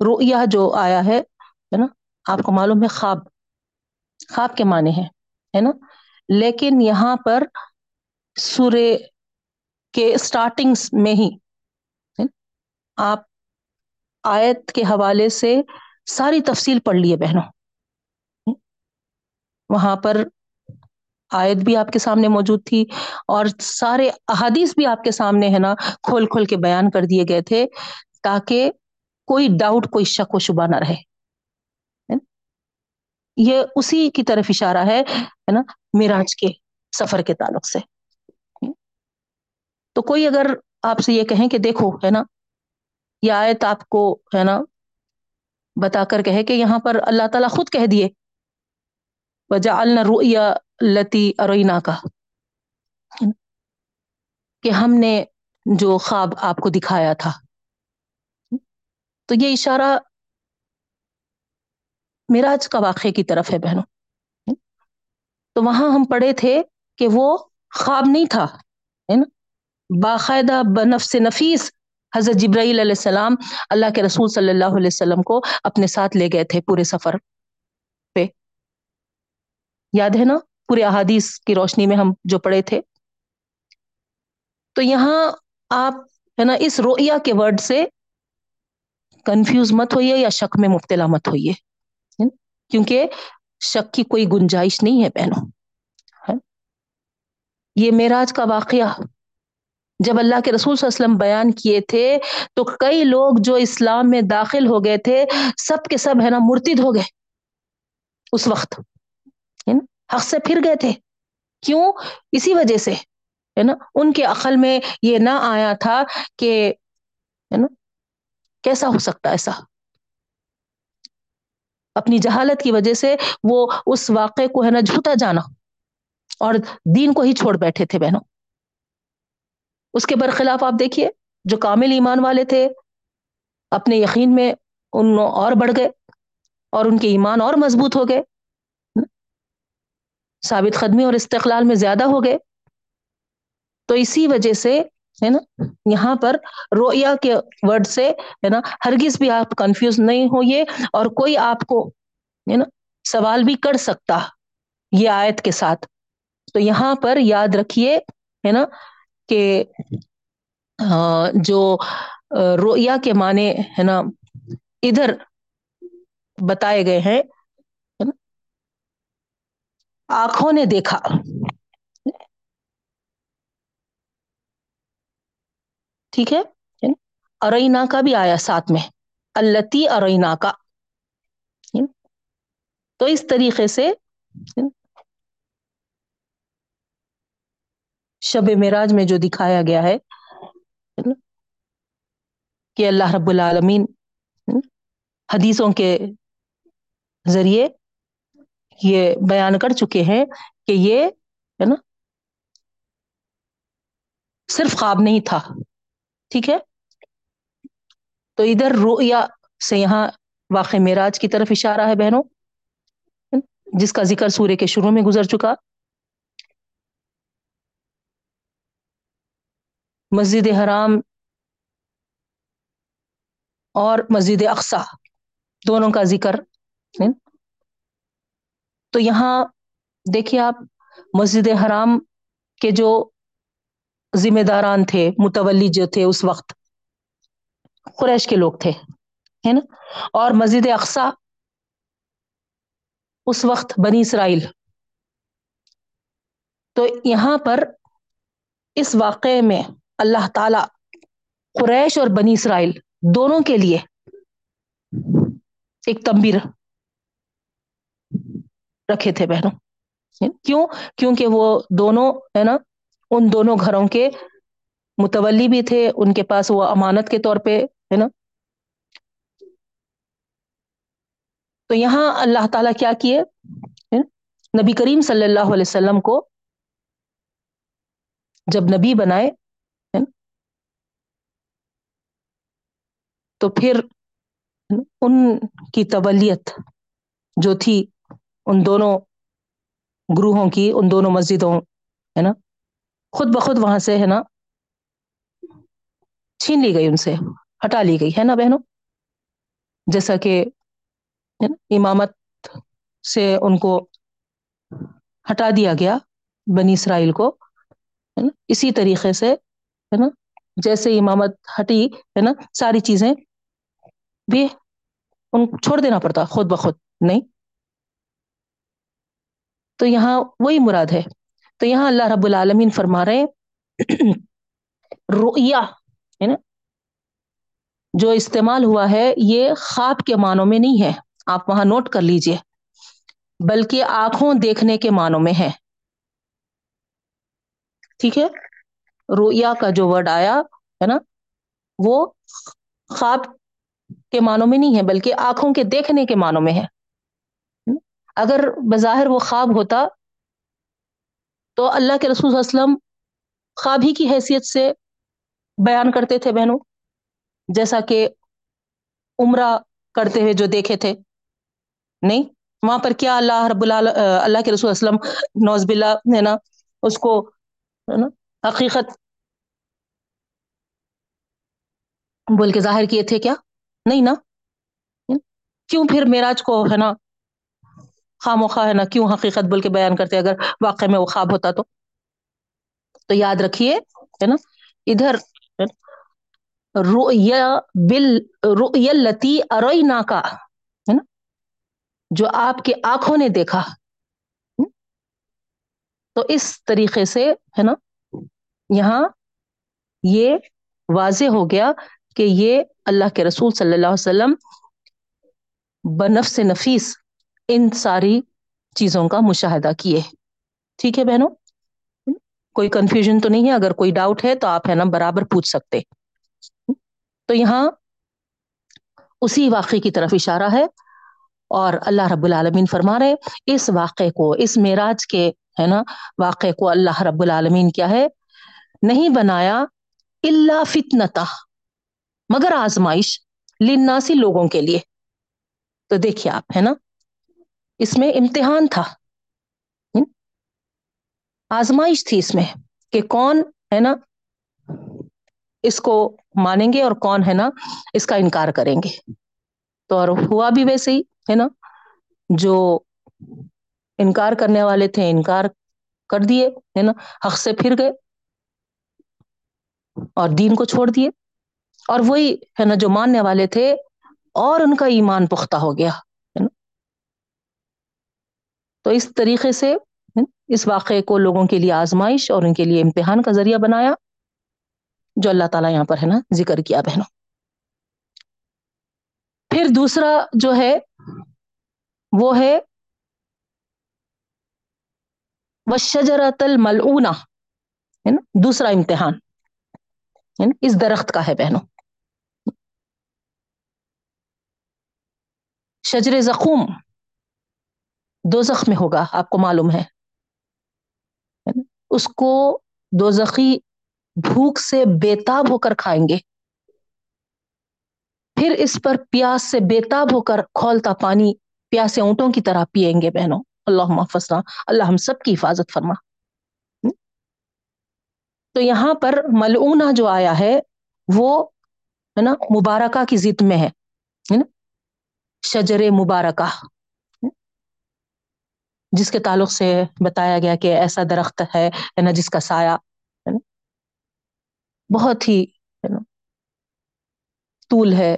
رؤیا جو آیا ہے نا، آپ کو معلوم ہے خواب۔ خواب کے معنی ہے ہے نا، لیکن یہاں پر سورے کے اسٹارٹنگ میں ہی آپ آیت کے حوالے سے ساری تفصیل پڑھ لیے بہنوں۔ وہاں پر آیت بھی آپ کے سامنے موجود تھی اور سارے احادیث بھی آپ کے سامنے ہے نا کھول کھول کے بیان کر دیے گئے تھے تاکہ کوئی ڈاؤٹ کوئی شک و شبہ نہ رہے۔ یہ اسی کی طرف اشارہ ہے نا میراج کے سفر کے تعلق سے۔ تو کوئی اگر آپ سے یہ کہیں کہ دیکھو، ہے نا، یہ آیت آپ کو، ہے نا، بتا کر کہے کہ یہاں پر اللہ تعالیٰ خود کہہ دیے وجہ الرویا لتی اروینا کا کہ ہم نے جو خواب آپ کو دکھایا تھا۔ تو یہ اشارہ میراج کا واقعے کی طرف ہے بہنوں۔ تو وہاں ہم پڑھے تھے کہ وہ خواب نہیں تھا، ہے نا باقاعدہ بنفس نفیس حضرت جبرائیل علیہ السلام اللہ کے رسول صلی اللہ علیہ وسلم کو اپنے ساتھ لے گئے تھے پورے سفر پہ۔ یاد ہے نا؟ پورے احادیث کی روشنی میں ہم جو پڑھے تھے۔ تو یہاں آپ ہے نا، اس رویا کے ورڈ سے کنفیوز مت ہوئیے یا شک میں مبتلا مت ہوئیے۔ کیونکہ شک کی کوئی گنجائش نہیں ہے بہنوں۔ یہ میراج کا واقعہ جب اللہ کے رسول صلی اللہ علیہ وسلم بیان کیے تھے تو کئی لوگ جو اسلام میں داخل ہو گئے تھے، سب کے سب ہے نا مرتد ہو گئے اس وقت حق سے پھر گئے تھے۔ کیوں؟ اسی وجہ سے، ہے نا؟ ان کے عقل میں یہ نہ آیا تھا کہ، ہے نا؟ کیسا ہو سکتا ایسا؟ اپنی جہالت کی وجہ سے وہ اس واقعے کو، ہے نا، جھوٹا جانا اور دین کو ہی چھوڑ بیٹھے تھے بہنوں۔ اس کے برخلاف آپ دیکھیے، جو کامل ایمان والے تھے، اپنے یقین میں ان اور بڑھ گئے اور ان کے ایمان اور مضبوط ہو گئے۔ ثابت قدمی اور استقلال میں زیادہ ہو گئے۔ تو اسی وجہ سے، ہے نا، یہاں پر رویا کے ورڈ سے، ہے نا، ہرگز بھی آپ کنفیوز نہیں ہوئے اور کوئی آپ کو، ہے نا، سوال بھی کر سکتا یہ آیت کے ساتھ۔ تو یہاں پر یاد رکھیے، ہے نا کہ جو رویا کے معنی ہے نا، ادھر بتائے گئے ہیں آنکھوں نے دیکھا۔ ٹھیک ہے؟ ارئینا کا بھی آیا ساتھ میں التی ارئینا کا۔ تو اس طریقے سے شب معراج میں جو دکھایا گیا ہے کہ اللہ رب العالمین حدیثوں کے ذریعے یہ بیان کر چکے ہیں کہ یہ، ہے نا؟ صرف خواب نہیں تھا، ٹھیک ہے؟ تو ادھر رویا سے یہاں واقع معراج کی طرف اشارہ ہے بہنوں جس کا ذکر سورے کے شروع میں گزر چکا۔ مسجد حرام اور مسجد اقسا دونوں کا ذکر تو یہاں دیکھیے آپ، مسجد حرام کے جو ذمہ داران تھے، متولی جو تھے اس وقت، قریش کے لوگ تھے ہے نا اور مسجد اقسا اس وقت بنی اسرائیل۔ تو یہاں پر اس واقعے میں اللہ تعالی قریش اور بنی اسرائیل دونوں کے لیے ایک تمبیر رکھے تھے بہنوں۔ کیوں؟ کیونکہ وہ دونوں، ہے نا، ان دونوں گھروں کے متولی بھی تھے، ان کے پاس وہ امانت کے طور پہ، ہے نا۔ تو یہاں اللہ تعالیٰ کیا کیے؟ نبی کریم صلی اللہ علیہ وسلم کو جب نبی بنائے تو پھر ان کی تولیت جو تھی ان دونوں گروہوں کی، ان دونوں مسجدوں، ہے نا؟ خود بخود وہاں سے، ہے نا، چھین لی گئی ان سے، ہٹا لی گئی، ہے نا بہنوں؟ جیسا کہ امامت سے ان کو ہٹا دیا گیا، بنی اسرائیل کو، ہے نا؟ اسی طریقے سے، ہے نا، جیسے امامت ہٹی، ہے نا، ساری چیزیں بھی ان چھوڑ دینا پڑتا، خود بخود، نہیں؟ تو یہاں وہی مراد ہے۔ تو یہاں اللہ رب العالمین فرما رہے رویا ہے نا؟ جو استعمال ہوا ہے، یہ خواب کے معنوں میں نہیں ہے۔ آپ وہاں نوٹ کر لیجیے۔ بلکہ آنکھوں دیکھنے کے معنوں میں ہے۔ ٹھیک ہے؟ رویا کا جو ورڈ آیا، ہے نا؟ وہ خواب کے معنوں میں نہیں ہے، بلکہ آنکھوں کے دیکھنے کے معنوں میں ہے۔ اگر بظاہر وہ خواب ہوتا تو اللہ کے رسول وسلم خواب ہی کی حیثیت سے بیان کرتے تھے بہنوں، جیسا کہ عمرہ کرتے ہوئے جو دیکھے تھے۔ نہیں، وہاں پر کیا اللہ رب اللہ اللہ کے رسول وسلم نوز باللہ ہے نا، اس کو ہے نا، حقیقت بول کے ظاہر کیے تھے کیا؟ نہیں نا؟ کیوں پھر میراج کو ہے نا خام خواہ ہے نا؟ کیوں حقیقت بول کے بیان کرتے اگر واقع میں وہ خواب ہوتا تو۔ تو یاد رکھیے، ہے نا؟ ادھر رویا بل رویا لتی اروئنا کا ہے نا؟ جو آپ کے آنکھوں نے دیکھا۔ تو اس طریقے سے، ہے نا؟ یہاں یہ واضح ہو گیا کہ یہ اللہ کے رسول صلی اللہ علیہ وسلم بنفس نفیس ان ساری چیزوں کا مشاہدہ کیے ٹھیک ہے بہنوں؟ کوئی کنفیوژن تو نہیں ہے۔ اگر کوئی ڈاؤٹ ہے تو آپ ہے نا برابر پوچھ سکتے۔ تو یہاں اسی واقعے کی طرف اشارہ ہے اور اللہ رب العالمین فرما رہے اس واقعے کو، اس معراج کے ہے نا واقعے کو اللہ رب العالمین کیا ہے؟ نہیں بنایا اللہ فتنتا مگر آزمائش لناسی لوگوں کے لیے۔ تو دیکھیے آپ، ہے نا؟ اس میں امتحان تھا۔ آزمائش تھی اس میں کہ کون، ہے نا، اس کو مانیں گے اور کون، ہے نا، اس کا انکار کریں گے۔ تو اور ہوا بھی ویسے ہی، ہے نا، جو انکار کرنے والے تھے، انکار کر دیے، ہے نا، حق سے پھر گئے اور دین کو چھوڑ دیے۔ اور وہی ہے نا جو ماننے والے تھے اور ان کا ایمان پختہ ہو گیا تو اس طریقے سے اس واقعے کو لوگوں کے لیے آزمائش اور ان کے لیے امتحان کا ذریعہ بنایا، جو اللہ تعالیٰ یہاں پر ہے نا ذکر کیا بہنوں۔ پھر دوسرا جو ہے، وہ ہے وشجرت الملعونہ ہے نا؟ دوسرا امتحان اس درخت کا ہے بہنوں۔ شجر زخوم دو زخم میں ہوگا، آپ کو معلوم ہے۔ اس کو دو زخی بھوک سے بےتاب ہو کر کھائیں گے۔ پھر اس پر پیاس سے بےتاب ہو کر کھولتا پانی پیاسے اونٹوں کی طرح پیئیں گے بہنوں۔ اللہ محفظ اللہ ہم سب کی حفاظت فرما۔ تو یہاں پر ملعونہ جو آیا ہے، وہ ہے نا، مبارکہ کی ضد میں ہے نا؟ شجر مبارکہ، جس کے تعلق سے بتایا گیا کہ ایسا درخت ہے نا، جس کا سایہ بہت ہی طول ہے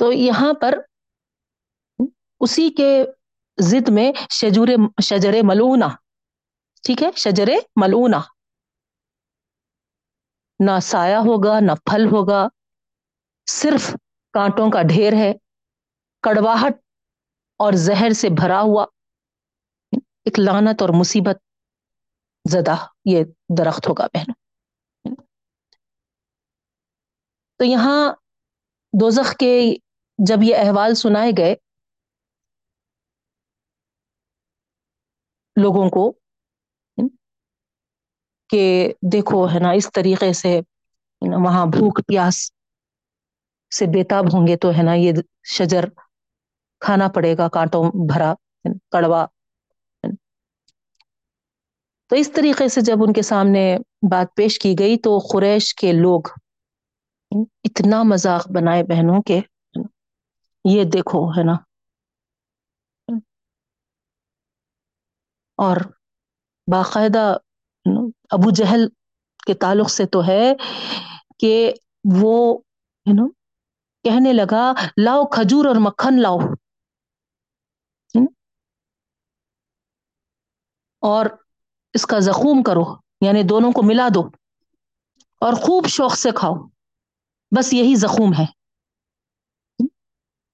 تو یہاں پر اسی کے ضد میں شجور، شجر ملونا ٹھیک ہے، شجر ملونا نہ سایہ ہوگا، نہ پھل ہوگا، صرف کانٹوں کا ڈھیر ہے، کڑواہٹ اور زہر سے بھرا ہوا، ایک لانت اور مصیبت زدہ یہ درخت ہوگا بہن تو یہاں دوزخ کے جب یہ احوال سنائے گئے، لوگوں کو کہ دیکھو ہے نا، اس طریقے سے وہاں بھوک پیاس سے بےتاب ہوں گے تو ہے نا یہ شجر کھانا پڑے گا، کانٹوں بھرا، کڑوا۔ تو اس طریقے سے جب ان کے سامنے بات پیش کی گئی تو قریش کے لوگ اتنا مذاق بنائے بہنوں کے یہ دیکھو، ہے نا۔ اور باقاعدہ ابو جہل کے تعلق سے تو ہے کہ وہ نا کہنے لگا، لاؤ کھجور اور مکھن لاؤ۔ اور اس کا زخوم کرو یعنی دونوں کو ملا دو اور خوب شوق سے کھاؤ۔ بس یہی زخوم ہے۔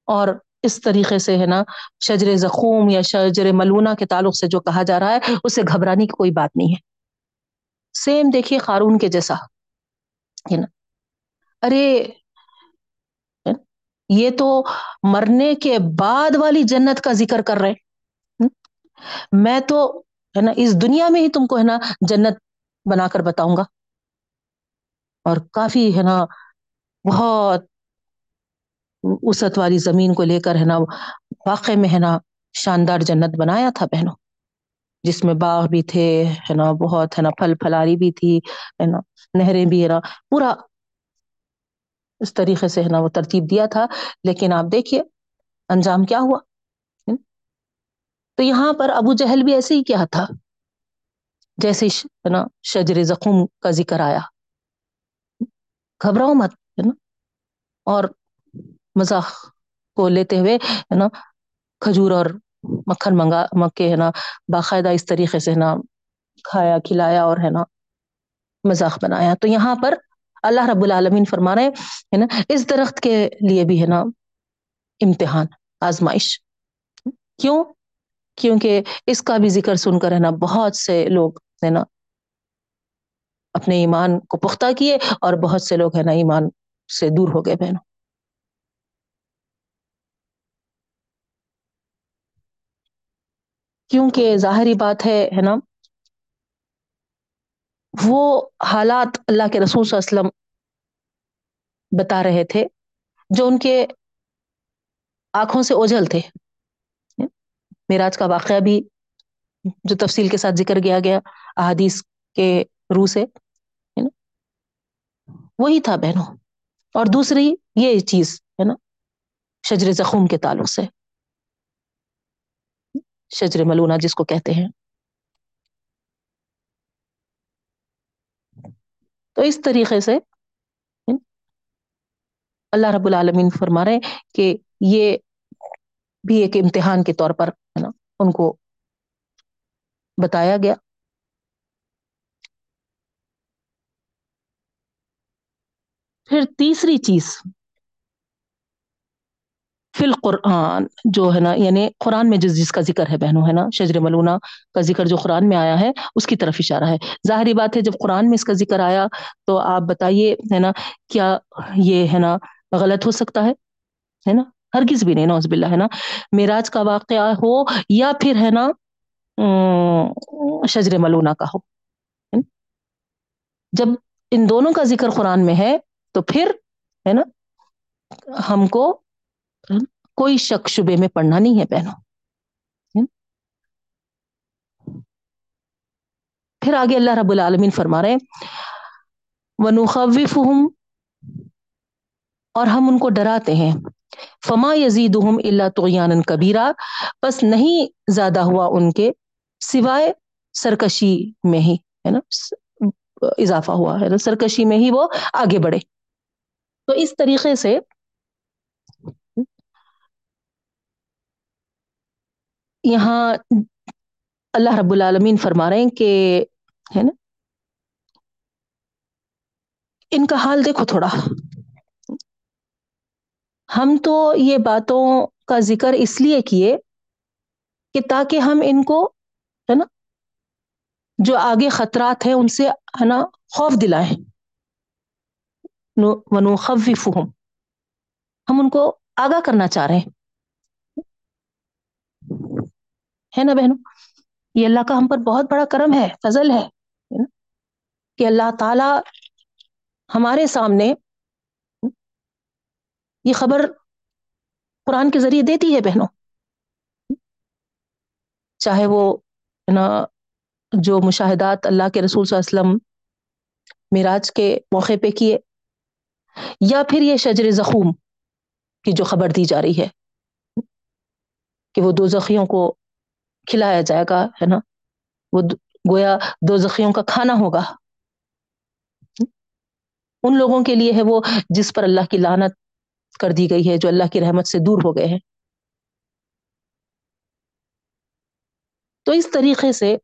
اور اس طریقے سے ہے نا، شجر زخوم یا شجر ملونا کے تعلق سے جو کہا جا رہا ہے، اسے گھبرانے کی کوئی بات نہیں ہے۔ سیم دیکھیے خارون کے جیسا، ہے نا؟ ارے یہ تو مرنے کے بعد والی جنت کا ذکر کر رہے میں تو ہے نا، اس دنیا میں ہی تم کو ہے نا جنت بنا کر بتاؤں گا۔ اور کافی ہے نا، بہت وسط والی زمین کو لے کر ہے نا، واقع میں ہے نا شاندار جنت بنایا تھا بہنوں۔ جس میں باغ بھی تھے، ہے نا، بہت ہے نا، پھل پھلاری بھی تھی، ہے نا، نہریں بھی، ہے نا، پورا اس طریقے سے ہے نا وہ ترتیب دیا تھا۔ لیکن آپ دیکھیے، انجام کیا ہوا؟ تو یہاں پر ابو جہل بھی ایسے ہی کیا تھا۔ جیسے ہے نا، شجر زخم کا ذکر آیا۔ گھبراؤ مت، ہے نا۔ اور مزاح کو لیتے ہوئے، ہے نا، کھجور اور مکھن منگا، مکے، ہے نا، باقاعدہ اس طریقے سے، ہے نا، کھایا، کھلایا اور، ہے نا، مذاق بنایا۔ تو یہاں پر اللہ رب العالمین فرما رہے ہے نا، اس درخت کے لیے بھی ہے نا امتحان، آزمائش۔ کیوں؟ کیونکہ اس کا بھی ذکر سن کر ہے نا بہت سے لوگ، ہے نا، اپنے ایمان کو پختہ کیے اور بہت سے لوگ، ہے نا، ایمان سے دور ہو گئے بہنوں۔ کیونکہ ظاہری بات ہے ہے نا وہ حالات اللہ کے رسول صلی اللہ علیہ وسلم بتا رہے تھے جو ان کے آنکھوں سے اوجھل تھے۔ میراج کا واقعہ بھی جو تفصیل کے ساتھ ذکر کیا گیا احادیث کے روح سے وہی تھا بہنوں۔ اور دوسری یہ چیز، ہے نا؟ شجر زخوم کے تعلق سے۔ شجر ملونا جس کو کہتے ہیں۔ تو اس طریقے سے اللہ رب العالمین فرما رہے کہ یہ بھی ایک امتحان کے طور پر ہے نا، ان کو بتایا گیا۔ پھر تیسری چیز فی القرآن جو ہے نا یعنی قرآن میں جس جس کا ذکر ہے بہنوں، ہے نا، شجر ملونا کا ذکر جو قرآن میں آیا ہے، اس کی طرف اشارہ ہے۔ ظاہری بات ہے، جب قرآن میں اس کا ذکر آیا تو آپ بتائیے، ہے نا، کیا یہ، ہے نا، غلط ہو سکتا ہے؟ ہے نا، ہرگز بھی نہیں نوز باللہ، ہے نا۔ میراج کا واقعہ ہو یا پھر، ہے نا شجر ملونا کا ہو جب ان دونوں کا ذکر قرآن میں ہے تو پھر، ہے نا، ہم کو کوئی شک شبے میں پڑھنا نہیں ہے بہنوں۔ پھر آگے اللہ رب العالمین فرما رہے وَنُخَوِّفُهُمْ۔ اور ہم ان کو ڈراتے ہیں۔ فما یزیدہم اللہ طغیانا کبیرہ بس نہیں زیادہ ہوا ان کے سوائے سرکشی میں ہی، ہے نا؟ اضافہ ہوا، ہے نا؟ سرکشی میں ہی وہ آگے بڑھے۔ تو اس طریقے سے یہاں اللہ رب العالمین فرما رہے ہیں کہ ہے نا؟ ان کا حال دیکھو تھوڑا۔ ہم تو یہ باتوں کا ذکر اس لیے کیے کہ تاکہ ہم ان کو ہے نا، جو آگے خطرات ہیں ان سے ہے نا خوف دلائیں۔ ونخوفهم ہم ان کو آگاہ کرنا چاہ رہے ہیں۔ ہے نا بہنوں؟ یہ اللہ کا ہم پر بہت بڑا کرم ہے، فضل ہے کہ اللہ تعالی ہمارے سامنے یہ خبر قرآن کے ذریعے دیتی ہے بہنوں۔ چاہے وہ نا، جو مشاہدات اللہ کے رسول صلی اللہ علیہ وسلم میراج کے موقع پہ کیے، یا پھر یہ شجر زخوم کی جو خبر دی جا رہی ہے، کہ وہ دو زخیوں کو کھلایا جائے گا، ہے نا؟ وہ گویا دو زخیوں کا کھانا ہوگا۔ ان لوگوں کے لیے ہے وہ جس پر اللہ کی لانت کر دی گئی ہے، جو اللہ کی رحمت سے دور ہو گئے ہیں۔ تو اس طریقے سے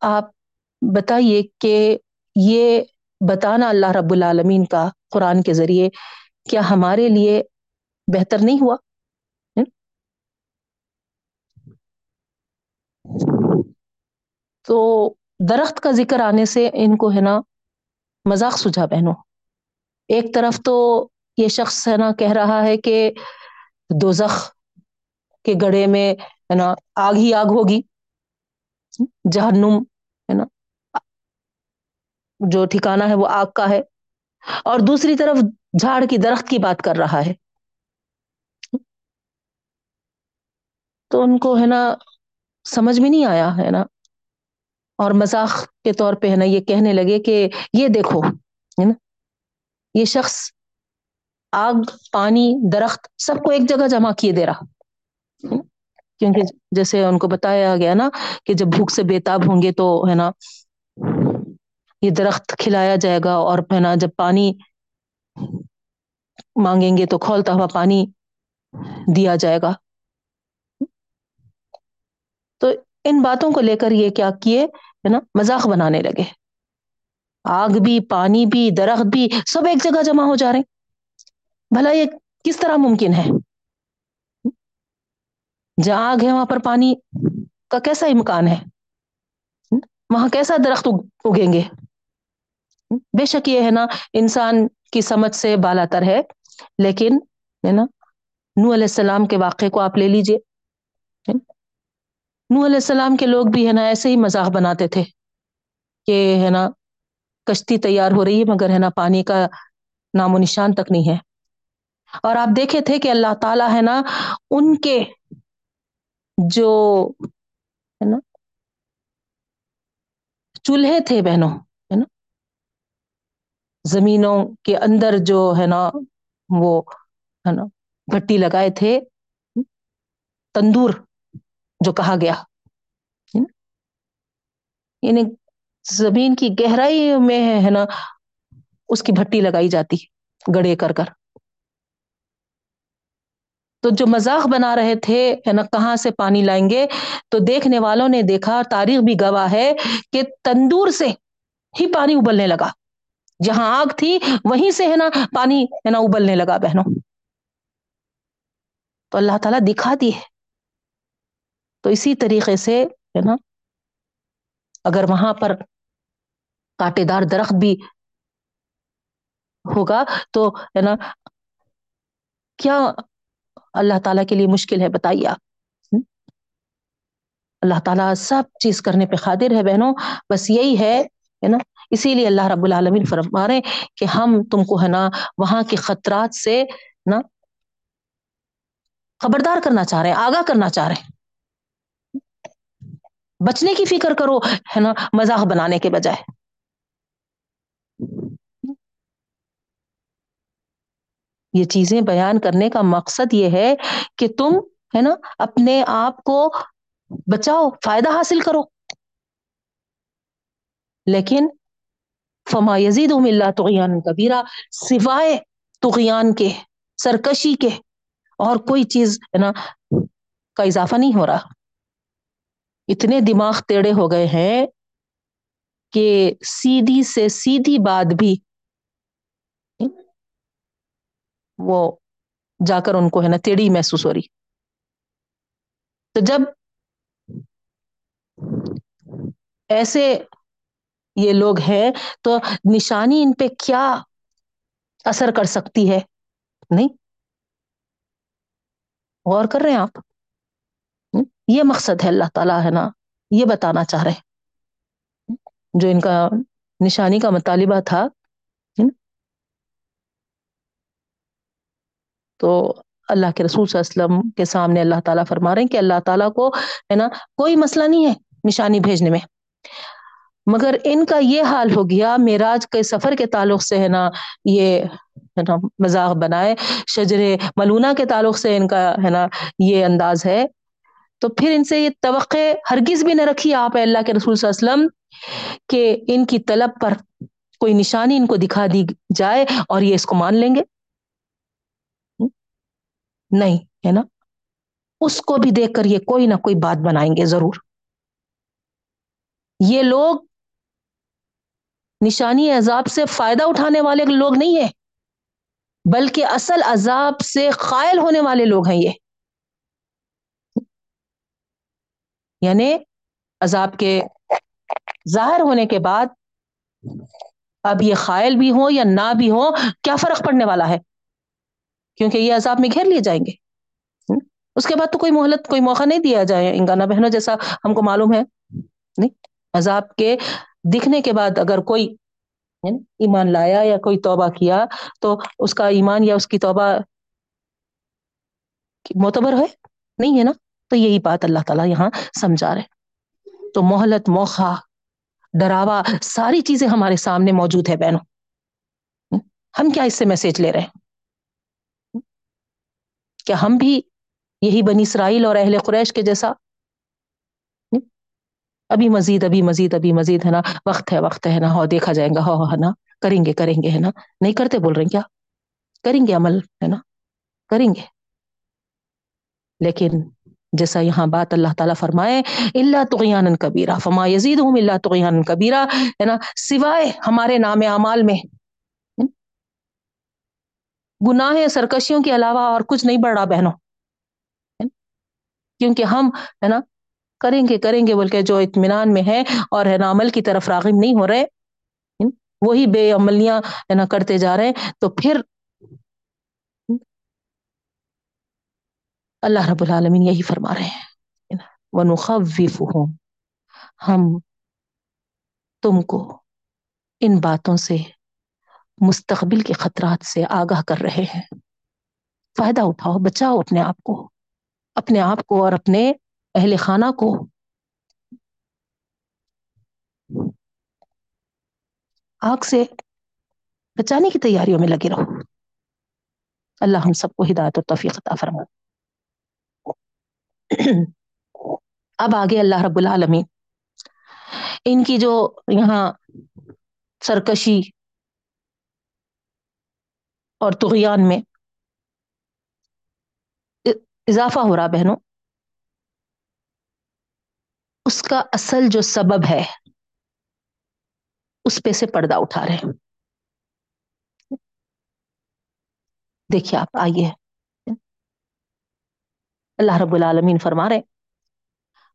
آپ بتائیے کہ یہ بتانا اللہ رب العالمین کا قرآن کے ذریعے کیا ہمارے لیے بہتر نہیں ہوا۔ تو درخت کا ذکر آنے سے ان کو ہے نا مذاق سجھا بہنوں۔ ایک طرف تو یہ شخص ہے نا کہہ رہا ہے کہ دوزخ کے گڑے میں ہے نا آگ ہی آگ ہوگی۔ جہنم ہے نا۔ جو ٹھکانا ہے وہ آگ کا ہے۔ اور دوسری طرف جھاڑ کی درخت کی بات کر رہا ہے۔ تو ان کو ہے نا سمجھ میں نہیں آیا، ہے نا؟ اور مذاق کے طور پہ ہے نا یہ کہنے لگے کہ یہ دیکھو، ہے نا؟ یہ شخص آگ، پانی، درخت سب کو ایک جگہ جمع کیے دے رہا کیونکہ جیسے ان کو بتایا گیا نا کہ جب بھوک سے بےتاب ہوں گے تو ہے نا یہ درخت کھلایا جائے گا اور ہے نا جب پانی مانگیں گے تو کھولتا ہوا پانی دیا جائے گا تو ان باتوں کو لے کر یہ کیا کیے؟ ہے نا؟ مذاق بنانے لگے۔ آگ بھی، پانی بھی، درخت بھی، سب ایک جگہ جمع ہو جا رہے بھلا یہ کس طرح ممکن ہے؟ جہاں آگ ہے، وہاں پر پانی کا کیسا امکان ہے؟ وہاں کیسا درخت اگیں گے؟ بے شک یہ ہے نا، انسان کی سمجھ سے بالا تر ہے، لیکن ہے نا نو علیہ السلام کے واقعے کو آپ لے لیجیے۔ نو علیہ السلام کے لوگ بھی ہے نا ایسے ہی مذاق بناتے تھے کہ ہے نا کشتی تیار ہو رہی ہے مگر ہے نا پانی کا نام و نشان تک نہیں ہے۔ اور آپ دیکھے تھے کہ اللہ تعالیٰ ہے نا ان کے جو ہے نا چولہے تھے بہنوں، ہے نا زمینوں کے اندر جو ہے نا وہ ہے نا بھٹی لگائے تھے، تندور۔ جو کہا گیا۔ یعنی زمین کی گہرائی میں ہے نا، اس کی بھٹی لگائی جاتی، گڑے کر کر۔ تو جو مذاق بنا رہے تھے نا، کہاں سے پانی لائیں گے؟ تو دیکھنے والوں نے دیکھا، تاریخ بھی گواہ ہے کہ تندور سے ہی پانی ابلنے لگا۔ جہاں آگ تھی، وہیں سے ہے نا پانی، ہے نا، ابلنے لگا بہنوں۔ تو اللہ تعالیٰ دکھا دی ہے۔ تو اسی طریقے سے ہے نا، اگر وہاں پر کانٹے دار درخت بھی ہوگا تو ہے نا، کیا اللہ تعالیٰ کے لیے مشکل ہے بتائیے آپ؟ اللہ تعالیٰ سب چیز کرنے پہ قادر ہے بہنوں، بس یہی ہے نا، اسی لیے اللہ رب العالمین فرما رہے کہ ہم تم کو ہے نا وہاں کے خطرات سے نا خبردار کرنا چاہ رہے ہیں، آگاہ کرنا چاہ رہے ہیں۔ بچنے کی فکر کرو، ہے نا مزاح بنانے کے بجائے۔ یہ چیزیں بیان کرنے کا مقصد یہ ہے کہ تم، ہے نا، اپنے آپ کو بچاؤ، فائدہ حاصل کرو۔ لیکن فما یزید اللہ توغیان کبیرہ، سوائے تغیان کے، سرکشی کے، اور کوئی چیز، ہے نا، کا اضافہ نہیں ہو رہا۔ اتنے دماغ ٹیڑے ہو گئے ہیں کہ سیدھی سے سیدھی بات بھی وہ جا کر ان کو ہے نا ٹیڑھی محسوس ہو رہی۔ تو جب ایسے یہ لوگ ہیں تو نشانی ان پہ کیا اثر کر سکتی ہے؟ نہیں۔ غور کر رہے ہیں آپ؟ یہ مقصد ہے اللہ تعالیٰ ہے نا، یہ بتانا چاہ رہے جو ان کا نشانی کا مطالبہ تھا تو اللہ کے رسول صلی اللہ علیہ وسلم کے سامنے اللہ تعالیٰ فرما رہے ہیں کہ اللہ تعالیٰ کو، ہے نا، کوئی مسئلہ نہیں ہے نشانی بھیجنے میں۔ مگر ان کا یہ حال ہو گیا میراج کے سفر کے تعلق سے، ہے نا، یہ، ہے نا، مذاق بنائے۔ شجر ملونا کے تعلق سے ان کا، ہے نا، یہ انداز ہے۔ تو پھر ان سے یہ توقع ہرگز بھی نہ رکھی آپ اللہ کے رسول صلی اللہ علیہ وسلم کہ ان کی طلب پر کوئی نشانی ان کو دکھا دی جائے اور یہ اس کو مان لیں گے؟ نہیں، ہے نا؟ اس کو بھی دیکھ کر یہ کوئی نہ کوئی بات بنائیں گے ضرور۔ یہ لوگ نشانی عذاب سے فائدہ اٹھانے والے لوگ نہیں ہیں، بلکہ اصل عذاب سے قائل ہونے والے لوگ ہیں یہ۔ یعنی عذاب کے ظاہر ہونے کے بعد اب یہ خائل بھی ہو یا نہ بھی ہو کیا فرق پڑنے والا ہے؟ کیونکہ یہ عذاب میں گھیر لیے جائیں گے۔ اس کے بعد تو کوئی مہلت، کوئی موقع نہیں دیا جائے انگانا بہنوں جیسا ہم کو معلوم ہے۔ نہیں، عذاب کے دکھنے کے بعد اگر کوئی ایمان لایا یا کوئی توبہ کیا تو اس کا ایمان یا اس کی توبہ معتبر ہے؟ نہیں ہے نا؟ تو یہی بات اللہ تعالیٰ یہاں سمجھا رہے تو محلت موخا ڈراوا، ساری چیزیں ہمارے سامنے موجود ہے بہنوں۔ ہم کیا اس سے میسج لے رہے ہیں؟ کیا ہم بھی یہی بنی اسرائیل اور اہل قریش کے جیسا؟ ابھی مزید ابھی مزید ابھی مزید ہے نا، وقت ہے وقت ہے نا۔ ہو، دیکھا جائے گا ہو، ہے نا۔ کریں گے کریں گے، ہے نا۔ نہیں کرتے بول رہے ہیں کیا؟ کریں گے عمل، ہے نا۔ کریں گے۔ لیکن جیسا یہاں بات اللہ تعالیٰ فرمائے اللہ تغیان کبیرہ، فما یزید ہوں اللہ تغیان کبیرہ، ہے نا؟ سوائے ہمارے نام اعمال میں۔ گناہ سرکشیوں کے علاوہ اور کچھ نہیں بڑھ رہا بہنوں کیونکہ ہم، ہے نا؟ کریں گے کریں گے بول کے جو اطمینان میں ہے اور ہے نا، عمل کی طرف راغب نہیں ہو رہے۔ وہی بے عملیاں، ہے نا، کرتے جا رہے ہیں۔ تو پھر اللہ رب العالمین یہی فرما رہے ہیں۔ ہم تم کو ان باتوں سے، مستقبل کے خطرات سے آگاہ کر رہے ہیں۔ فائدہ اٹھاؤ، بچاؤ اپنے آپ کو، اپنے آپ کو اور اپنے اہل خانہ کو۔ آگ سے بچانے کی تیاریوں میں لگے رہو۔ اللہ ہم سب کو ہدایت و توفیق عطا فرما اب آگے اللہ رب العالمین۔ ان کی جو یہاں سرکشی اور تغیان میں اضافہ ہو رہا بہنوں، اس کا اصل جو سبب ہے، اس پہ سے پردہ اٹھا رہے ہیں۔ دیکھیے آپ آئیے۔ اللہ رب العالمین فرما رہے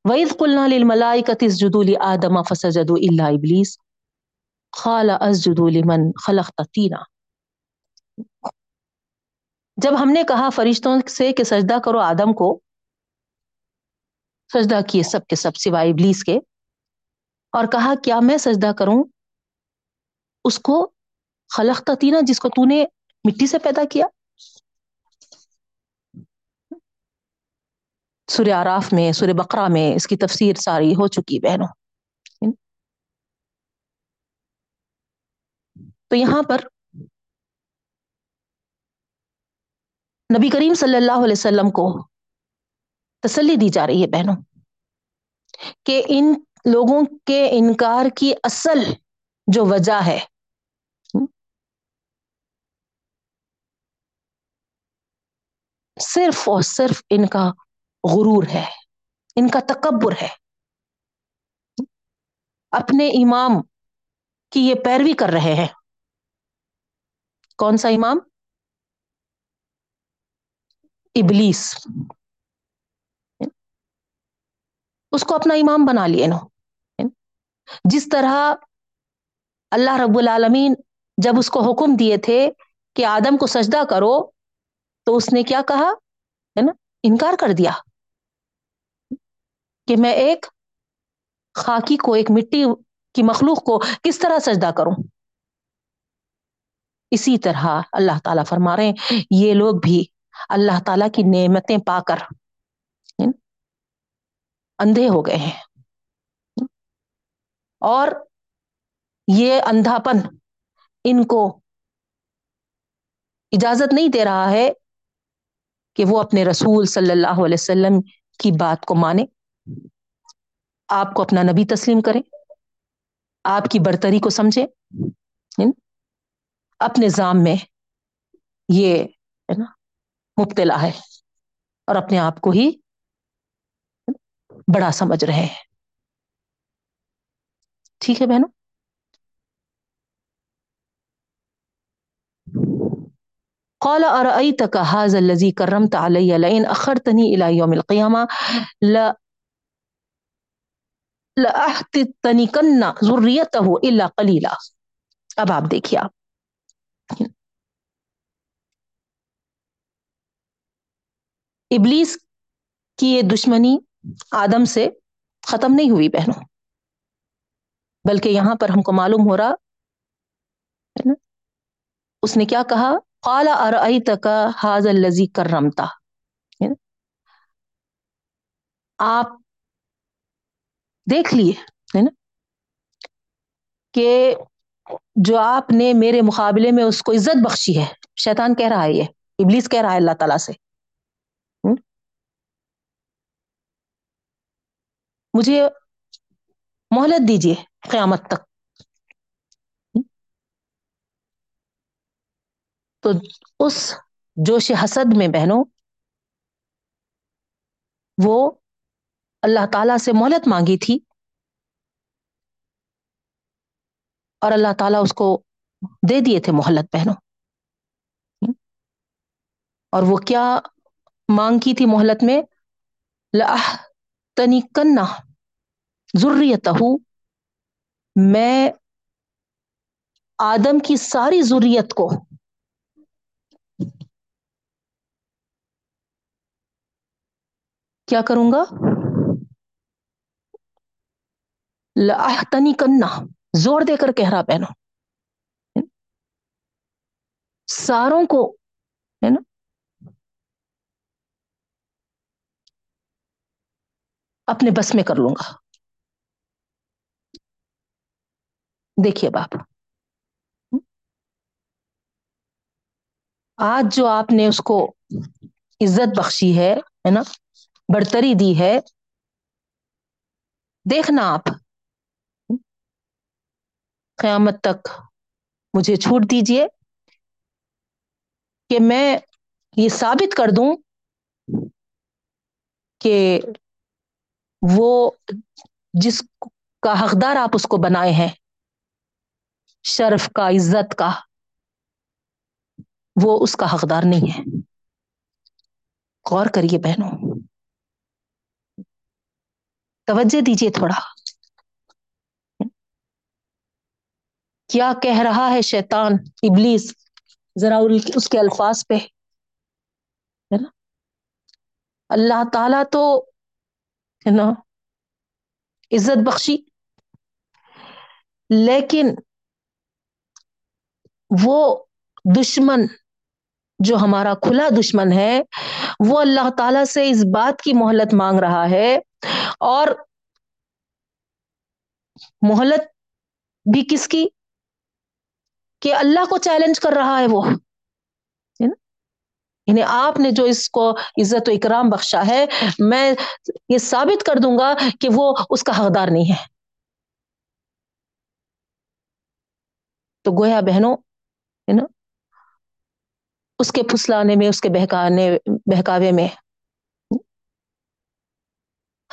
وَإِذْ قُلْنَا لِلْمَلَائِكَةِ اسْجُدُوا لِآدَمَ فَسَجَدُوا إِلَّا إِبْلِيسَ، قَالَ أَسْجُدُوا لِمَنْ جب ہم نے کہا فرشتوں سے کہ سجدہ کرو آدم کو، سجدہ کیے سب کے سب سوائے ابلیس کے، اور کہا کیا میں سجدہ کروں؟ اس کو خلق تینا جس کو تو نے مٹی سے پیدا کیا۔ سورہ آراف میں، سورہ بقرہ میں اس کی تفسیر ساری ہو چکی بہنوں۔ تو یہاں پر نبی کریم صلی اللہ علیہ وسلم کو تسلی دی جا رہی ہے بہنوں، کہ ان لوگوں کے انکار کی اصل جو وجہ ہے۔ صرف اور صرف ان کا غرور ہے، ان کا تکبر ہے۔ اپنے امام کی یہ پیروی کر رہے ہیں۔ کون سا امام؟ ابلیس۔ اس کو اپنا امام بنا لیے نا جس طرح اللہ رب العالمین جب اس کو حکم دیے تھے کہ آدم کو سجدہ کرو تو اس نے کیا کہا؟ ہے نا؟ انکار کر دیا۔ کہ میں ایک خاکی کو، ایک مٹی کی مخلوق کو کس طرح سجدہ کروں؟ اسی طرح اللہ تعالیٰ فرما رہے ہیں، یہ لوگ بھی اللہ تعالیٰ کی نعمتیں پا کر اندھے ہو گئے ہیں۔ اور یہ اندھاپن ان کو اجازت نہیں دے رہا ہے کہ وہ اپنے رسول صلی اللہ علیہ وسلم کی بات کو مانے۔ آپ کو اپنا نبی تسلیم کریں، آپ کی برتری کو سمجھے اپنے ذام میں یہ، ہے نا، مبتلا ہے اور اپنے آپ کو ہی بڑا سمجھ رہے ہیں۔ ٹھیک ہے بہنوں؟ قال ارأيتك هذا الذي كرمت علي لئن اخرتني الى يوم القيامه لا لاحتنكن ذريته الا قليلا۔ اب آپ دیکھیے آپ۔ ابلیس کی یہ دشمنی آدم سے ختم نہیں ہوئی بہنوں۔ بلکہ یہاں پر ہم کو معلوم ہو رہا اس نے کیا کہا؟ قالا ارأيتك هذا الذي كرمتا آپ دیکھ لیے، ہے نا؟ کہ جو آپ نے میرے مقابلے میں اس کو عزت بخشی ہے، شیطان کہہ رہا ہے یہ، ابلیس کہہ رہا ہے اللہ تعالیٰ سے۔ مجھے مہلت دیجیے قیامت تک۔ تو اس جوش حسد میں بہنوں، وہ اللہ تعالی سے مہلت مانگی تھی اور اللہ تعالیٰ اس کو دے دیے تھے مہلت بہنوں اور وہ کیا مانگ کی تھی مہلت میں؟ تنی کنا ضروریت میں آدم کی ساری ضروریت کو کیا کروں گا؟ تنی کنا زور دے کر کہہ رہا ساروں کو، ہے نا؟ اپنے بس میں کر لوں گا۔ دیکھیے باپ۔ آج جو آپ نے اس کو عزت بخشی ہے نا؟ برتری دی ہے، دیکھنا آپ۔ قیامت تک مجھے چھوٹ دیجیے کہ میں یہ ثابت کر دوں کہ وہ جس کا حقدار آپ اس کو بنائے ہیں، شرف کا، عزت کا، وہ اس کا حقدار نہیں ہے۔ غور کریے بہنوں۔ توجہ دیجیے تھوڑا۔ کیا کہہ رہا ہے شیطان؟ ابلیس، ذرا اس کے الفاظ پہ۔ ہے نا؟ اللہ تعالی تو ہے نا، عزت بخشی۔ لیکن وہ دشمن جو ہمارا کھلا دشمن ہے، وہ اللہ تعالی سے اس بات کی مہلت مانگ رہا ہے۔ اور مہلت بھی کس کی؟ کہ اللہ کو چیلنج کر رہا ہے وہ یعنی آپ نے جو اس کو عزت و اکرام بخشا ہے، میں یہ ثابت کر دوں گا کہ وہ اس کا حقدار نہیں ہے۔ تو گویا بہنوں، ہے نا؟ اس کے پھسلانے میں، اس کے بہکانے، بہکاوے میں،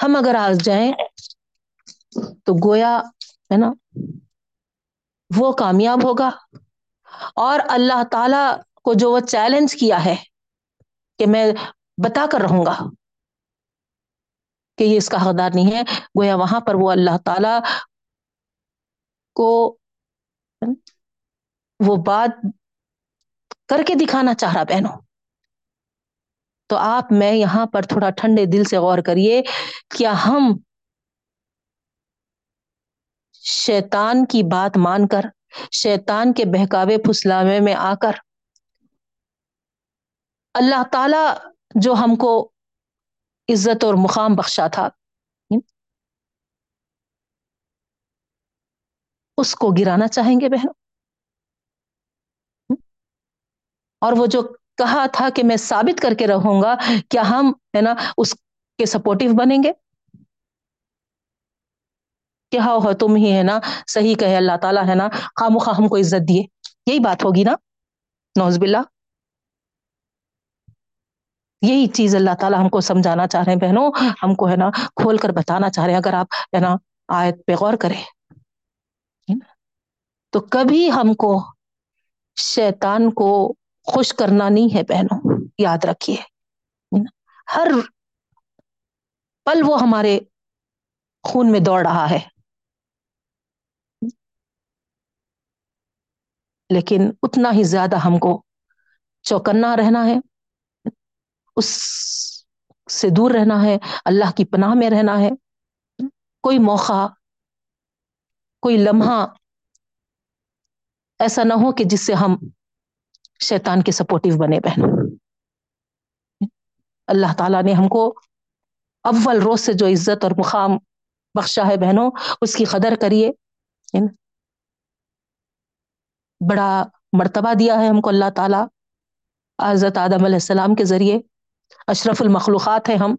ہم اگر آج جائیں تو گویا، ہے نا؟ وہ کامیاب ہوگا۔ اور اللہ تعالی کو جو وہ چیلنج کیا ہے کہ میں بتا کر رہوں گا کہ یہ اس کا حقدار نہیں ہے، گویا وہاں پر وہ اللہ تعالی کو وہ بات کر کے دکھانا چاہ رہا، بہنوں۔ تو آپ میں یہاں پر تھوڑا ٹھنڈے دل سے غور کریے، کیا ہم شیطان کی بات مان کر، شیطان کے بہکاوے پھسلاوے میں آ کر۔ اللہ تعالی جو ہم کو عزت اور مقام بخشا تھا، اس کو گرانا چاہیں گے بہن اور وہ جو کہا تھا کہ میں ثابت کر کے رہوں گا، کیا ہم، ہے نا، اس کے سپورٹو بنیں گے؟ کہ ہاؤ ہو تم ہی ہے نا، صحیح کہے، اللہ تعالیٰ ہے نا خام خواہ ہم کو عزت دیے۔ یہی بات ہوگی نا۔ نوز باللہ۔ یہی چیز اللہ تعالیٰ ہم کو سمجھانا چاہ رہے ہیں بہنوں۔ ہم کو ہے نا، کھول کر بتانا چاہ رہے ہیں۔ اگر آپ ہے نا آیت پہ غور کریں۔ تو کبھی ہم کو شیطان کو خوش کرنا نہیں ہے بہنوں۔ یاد رکھیے۔ ہر پل وہ ہمارے خون میں دوڑ رہا ہے۔ لیکن اتنا ہی زیادہ ہم کو چوکنا رہنا ہے، اس سے دور رہنا ہے، اللہ کی پناہ میں رہنا ہے۔ کوئی موقع، کوئی لمحہ ایسا نہ ہو کہ جس سے ہم شیطان کے سپورٹو بنے بہن۔ اللہ تعالیٰ نے ہم کو اول روز سے جو عزت اور مقام بخشا ہے بہنوں، اس کی قدر کریے۔ بڑا مرتبہ دیا ہے ہم کو اللہ تعالیٰ حضرت آدم علیہ السلام کے ذریعے۔ اشرف المخلوقات ہیں ہم۔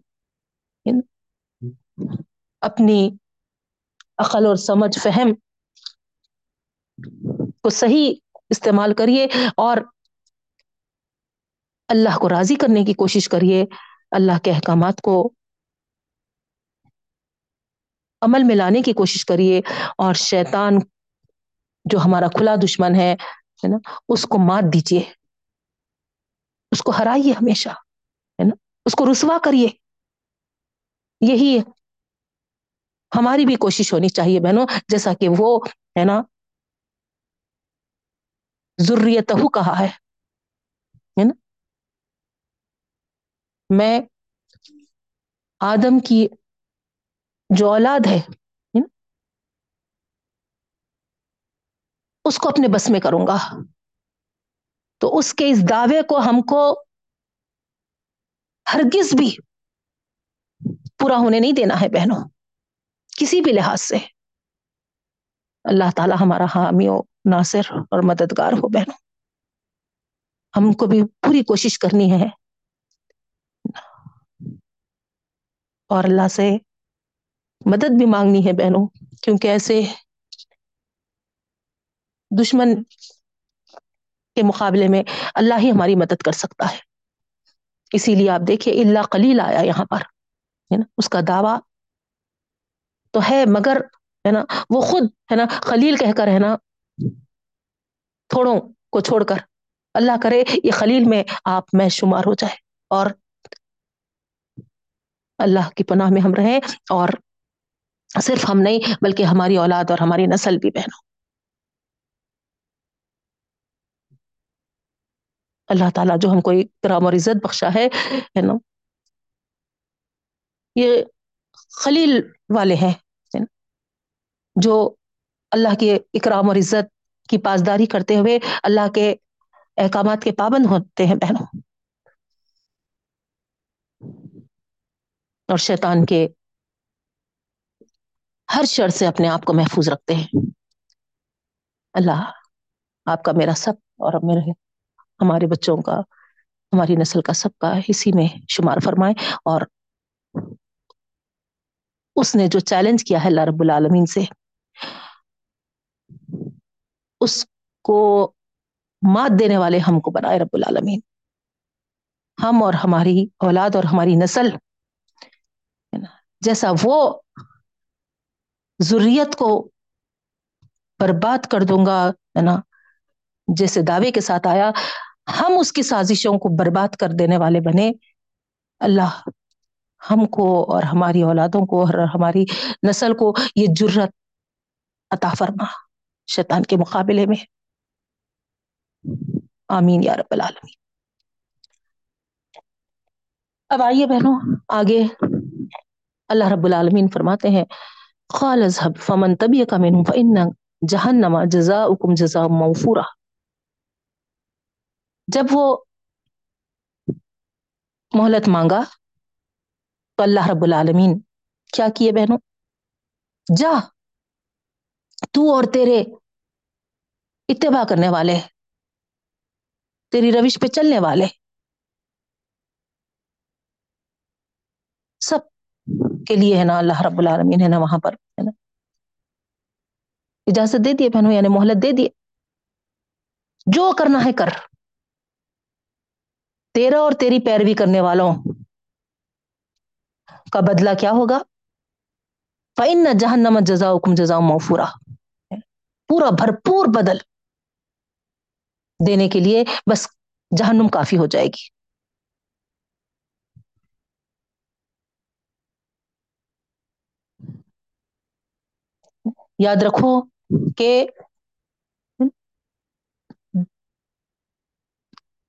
اپنی عقل اور سمجھ فہم کو صحیح استعمال کریے اور اللہ کو راضی کرنے کی کوشش کریے۔ اللہ کے احکامات کو عمل میں لانے کی کوشش کریے اور شیطان جو ہمارا کھلا دشمن ہے نا؟ اس کو مات دیجیے اس کو ہرائیے ہمیشہ، ہے نا؟ اس کو رسوا کریے۔ یہی ہماری بھی کوشش ہونی چاہیے بہنوں، جیسا کہ وہ، ہے نا ضروریت کہا ہے نا؟ میں آدم کی جو اولاد ہے اس کو اپنے بس میں کروں گا۔ تو اس کے اس دعوے کو ہم کو ہرگز بھی پورا ہونے نہیں دینا ہے بہنوں، کسی بھی لحاظ سے۔ اللہ تعالی ہمارا حامی و ناصر اور مددگار ہو بہنوں۔ ہم کو بھی پوری کوشش کرنی ہے۔ اور اللہ سے مدد بھی مانگنی ہے بہنوں، کیونکہ ایسے دشمن کے مقابلے میں اللہ ہی ہماری مدد کر سکتا ہے۔ اسی لیے آپ دیکھیے اللہ قلیل آیا یہاں پر، ہے نا؟ اس کا دعویٰ تو ہے، مگر، ہے نا، وہ خود، ہے نا، خلیل کہہ کر، ہے نا، تھوڑوں کو چھوڑ کر اللہ کرے، یہ خلیل میں آپ میں شمار ہو جائے۔ اور اللہ کی پناہ میں ہم رہیں اور صرف ہم نہیں، بلکہ ہماری اولاد اور ہماری نسل بھی بہنوں۔ اللہ تعالیٰ جو ہم کو اکرام اور عزت بخشا ہے نا؟ یہ خلیل والے ہیں جو اللہ کے اکرام اور عزت کی پاسداری کرتے ہوئے اللہ کے احکامات کے پابند ہوتے ہیں، بہنوں۔ اور شیطان کے ہر شر سے اپنے آپ کو محفوظ رکھتے ہیں۔ اللہ، آپ کا میرا سب اور میرے ہمارے بچوں کا، ہماری نسل کا سب کا اسی میں شمار فرمائے۔ اور اس نے جو چیلنج کیا ہے اللہ رب العالمین سے، اس کو مات دینے والے ہم کو بنائے رب العالمین۔ ہم اور ہماری اولاد اور ہماری نسل جیسا وہ ضروریت کو برباد کر دوں گا، ہے نا، جیسے دعوے کے ساتھ آیا۔ ہم اس کی سازشوں کو برباد کر دینے والے بنے۔ اللہ ہم کو اور ہماری اولادوں کو اور ہماری نسل کو یہ جرت عطا فرما، شیطان کے مقابلے میں۔ آمین یا رب العالمین۔ اب آئیے بہنوں، آگے اللہ رب العالمین فرماتے ہیں، قال اذهب فمن تبعك منهم فإن جهنم جزاؤكم جزاء موفورا۔ جب وہ مہلت مانگا تو اللہ رب العالمین کیا کیے بہنوں؟ جا، تو اور تیرے اتباع کرنے والے، تیری روش پہ چلنے والے، سب کے لیے ہے نا اللہ رب العالمین ہے نا وہاں پر، ہے نا؟ اجازت دے دیے بہنوں یعنی مہلت دے دیے۔ جو کرنا ہے کر۔ تیرا اور تیری پیروی کرنے والوں کا بدلہ کیا ہوگا؟ فَإِنَّ جَهَنَّمَ جَزَاؤُكُمْ جَزَاءٌ مَوْفُورًا۔ پورا بھرپور بدل دینے کے لیے بس جہنم کافی ہو جائے گی۔ یاد رکھو کہ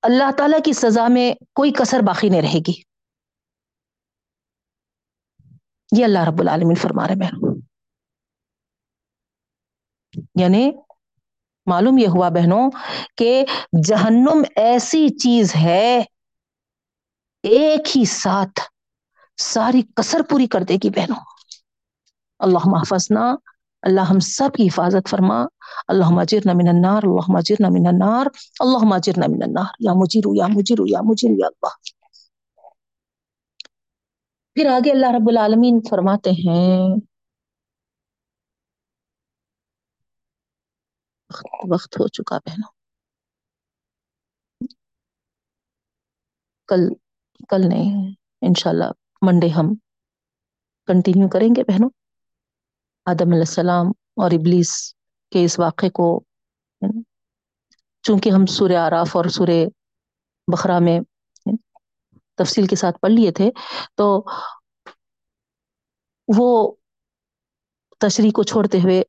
اللہ تعالی کی سزا میں کوئی کسر باقی نہیں رہے گی۔ یہ اللہ رب العالمین فرما رہے بہنوں۔ یعنی معلوم یہ ہوا بہنوں کہ جہنم ایسی چیز ہے، ایک ہی ساتھ ساری کسر پوری کر دے گی بہنوں۔ اللہ محفظنا اللہ ہم سب کی حفاظت فرما۔ اللہ مجرنا من النار اللہ مجرنا من النار اللہ مجرنا من النار، یا مجیرو یا مجیرو یا مجیرو، یا اللہ۔ پھر آگے اللہ رب العالمین فرماتے ہیں، وقت ہو چکا بہنوں۔ کل کل نہیں، انشاءاللہ منڈے ہم کنٹینیو کریں گے بہنوں۔ آدم علیہ السلام اور ابلیس کے اس واقعے کو، چونکہ ہم سورہ آراف اور سورہ بخرا میں تفصیل کے ساتھ پڑھ لیے تھے، تو وہ تشریح کو چھوڑتے ہوئے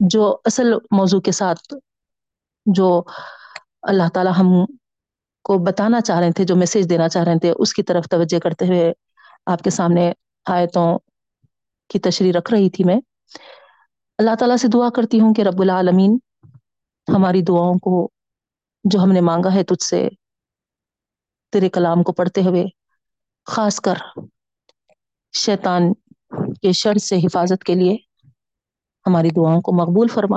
جو اصل موضوع کے ساتھ جو اللہ تعالی ہم کو بتانا چاہ رہے تھے، جو میسج دینا چاہ رہے تھے، اس کی طرف توجہ کرتے ہوئے آپ کے سامنے آیتوں کی تشریح رکھ رہی تھی میں۔ اللہ تعالیٰ سے دعا کرتی ہوں کہ رب العالمین ہماری دعاؤں کو جو ہم نے مانگا ہے تجھ سے، تیرے کلام کو پڑھتے ہوئے، خاص کر شیطان کے شر سے حفاظت کے لیے ہماری دعاؤں کو مقبول فرما۔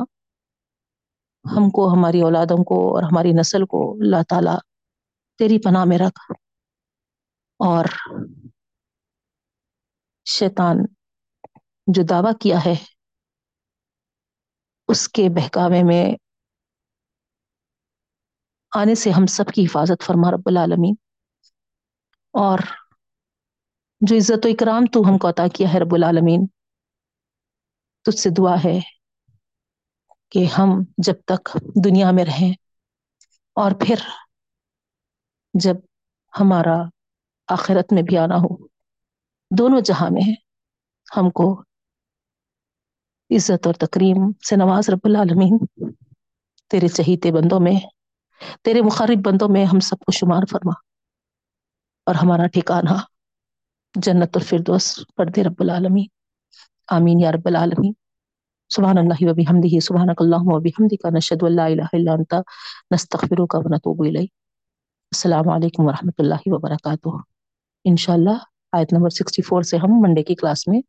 ہم کو، ہماری اولادوں کو اور ہماری نسل کو اللہ تعالی تیری پناہ میں رکھ۔ اور شیطان جو دعویٰ کیا ہے اس کے بہکاوے میں آنے سے ہم سب کی حفاظت فرما رب العالمین۔ اور جو عزت و اکرام تو ہم کو عطا کیا ہے رب العالمین، تجھ سے دعا ہے کہ ہم جب تک دنیا میں رہیں اور پھر جب ہمارا آخرت میں بھی آنا ہو، دونوں جہاں میں ہم کو عزت اور تکریم سے نواز رب العالمین۔ تیرے چہیتے بندوں میں، تیرے مخارب بندوں میں ہم سب کو شمار فرما۔ اور ہمارا ٹھکانہ جنت الفردوس پڑھ دے رب العالمین۔ آمین یا رب العالمین۔ سبحان اللہ و بحمدہ، سبحانک اللہم و بحمدک، نشہد ان لا الہ الا انت، نستغفرک و نتوب الیک۔ السلام علیکم ورحمۃ اللہ وبرکاتہ۔ انشاءاللہ آیت نمبر 64 سے ہم منڈے کی کلاس میں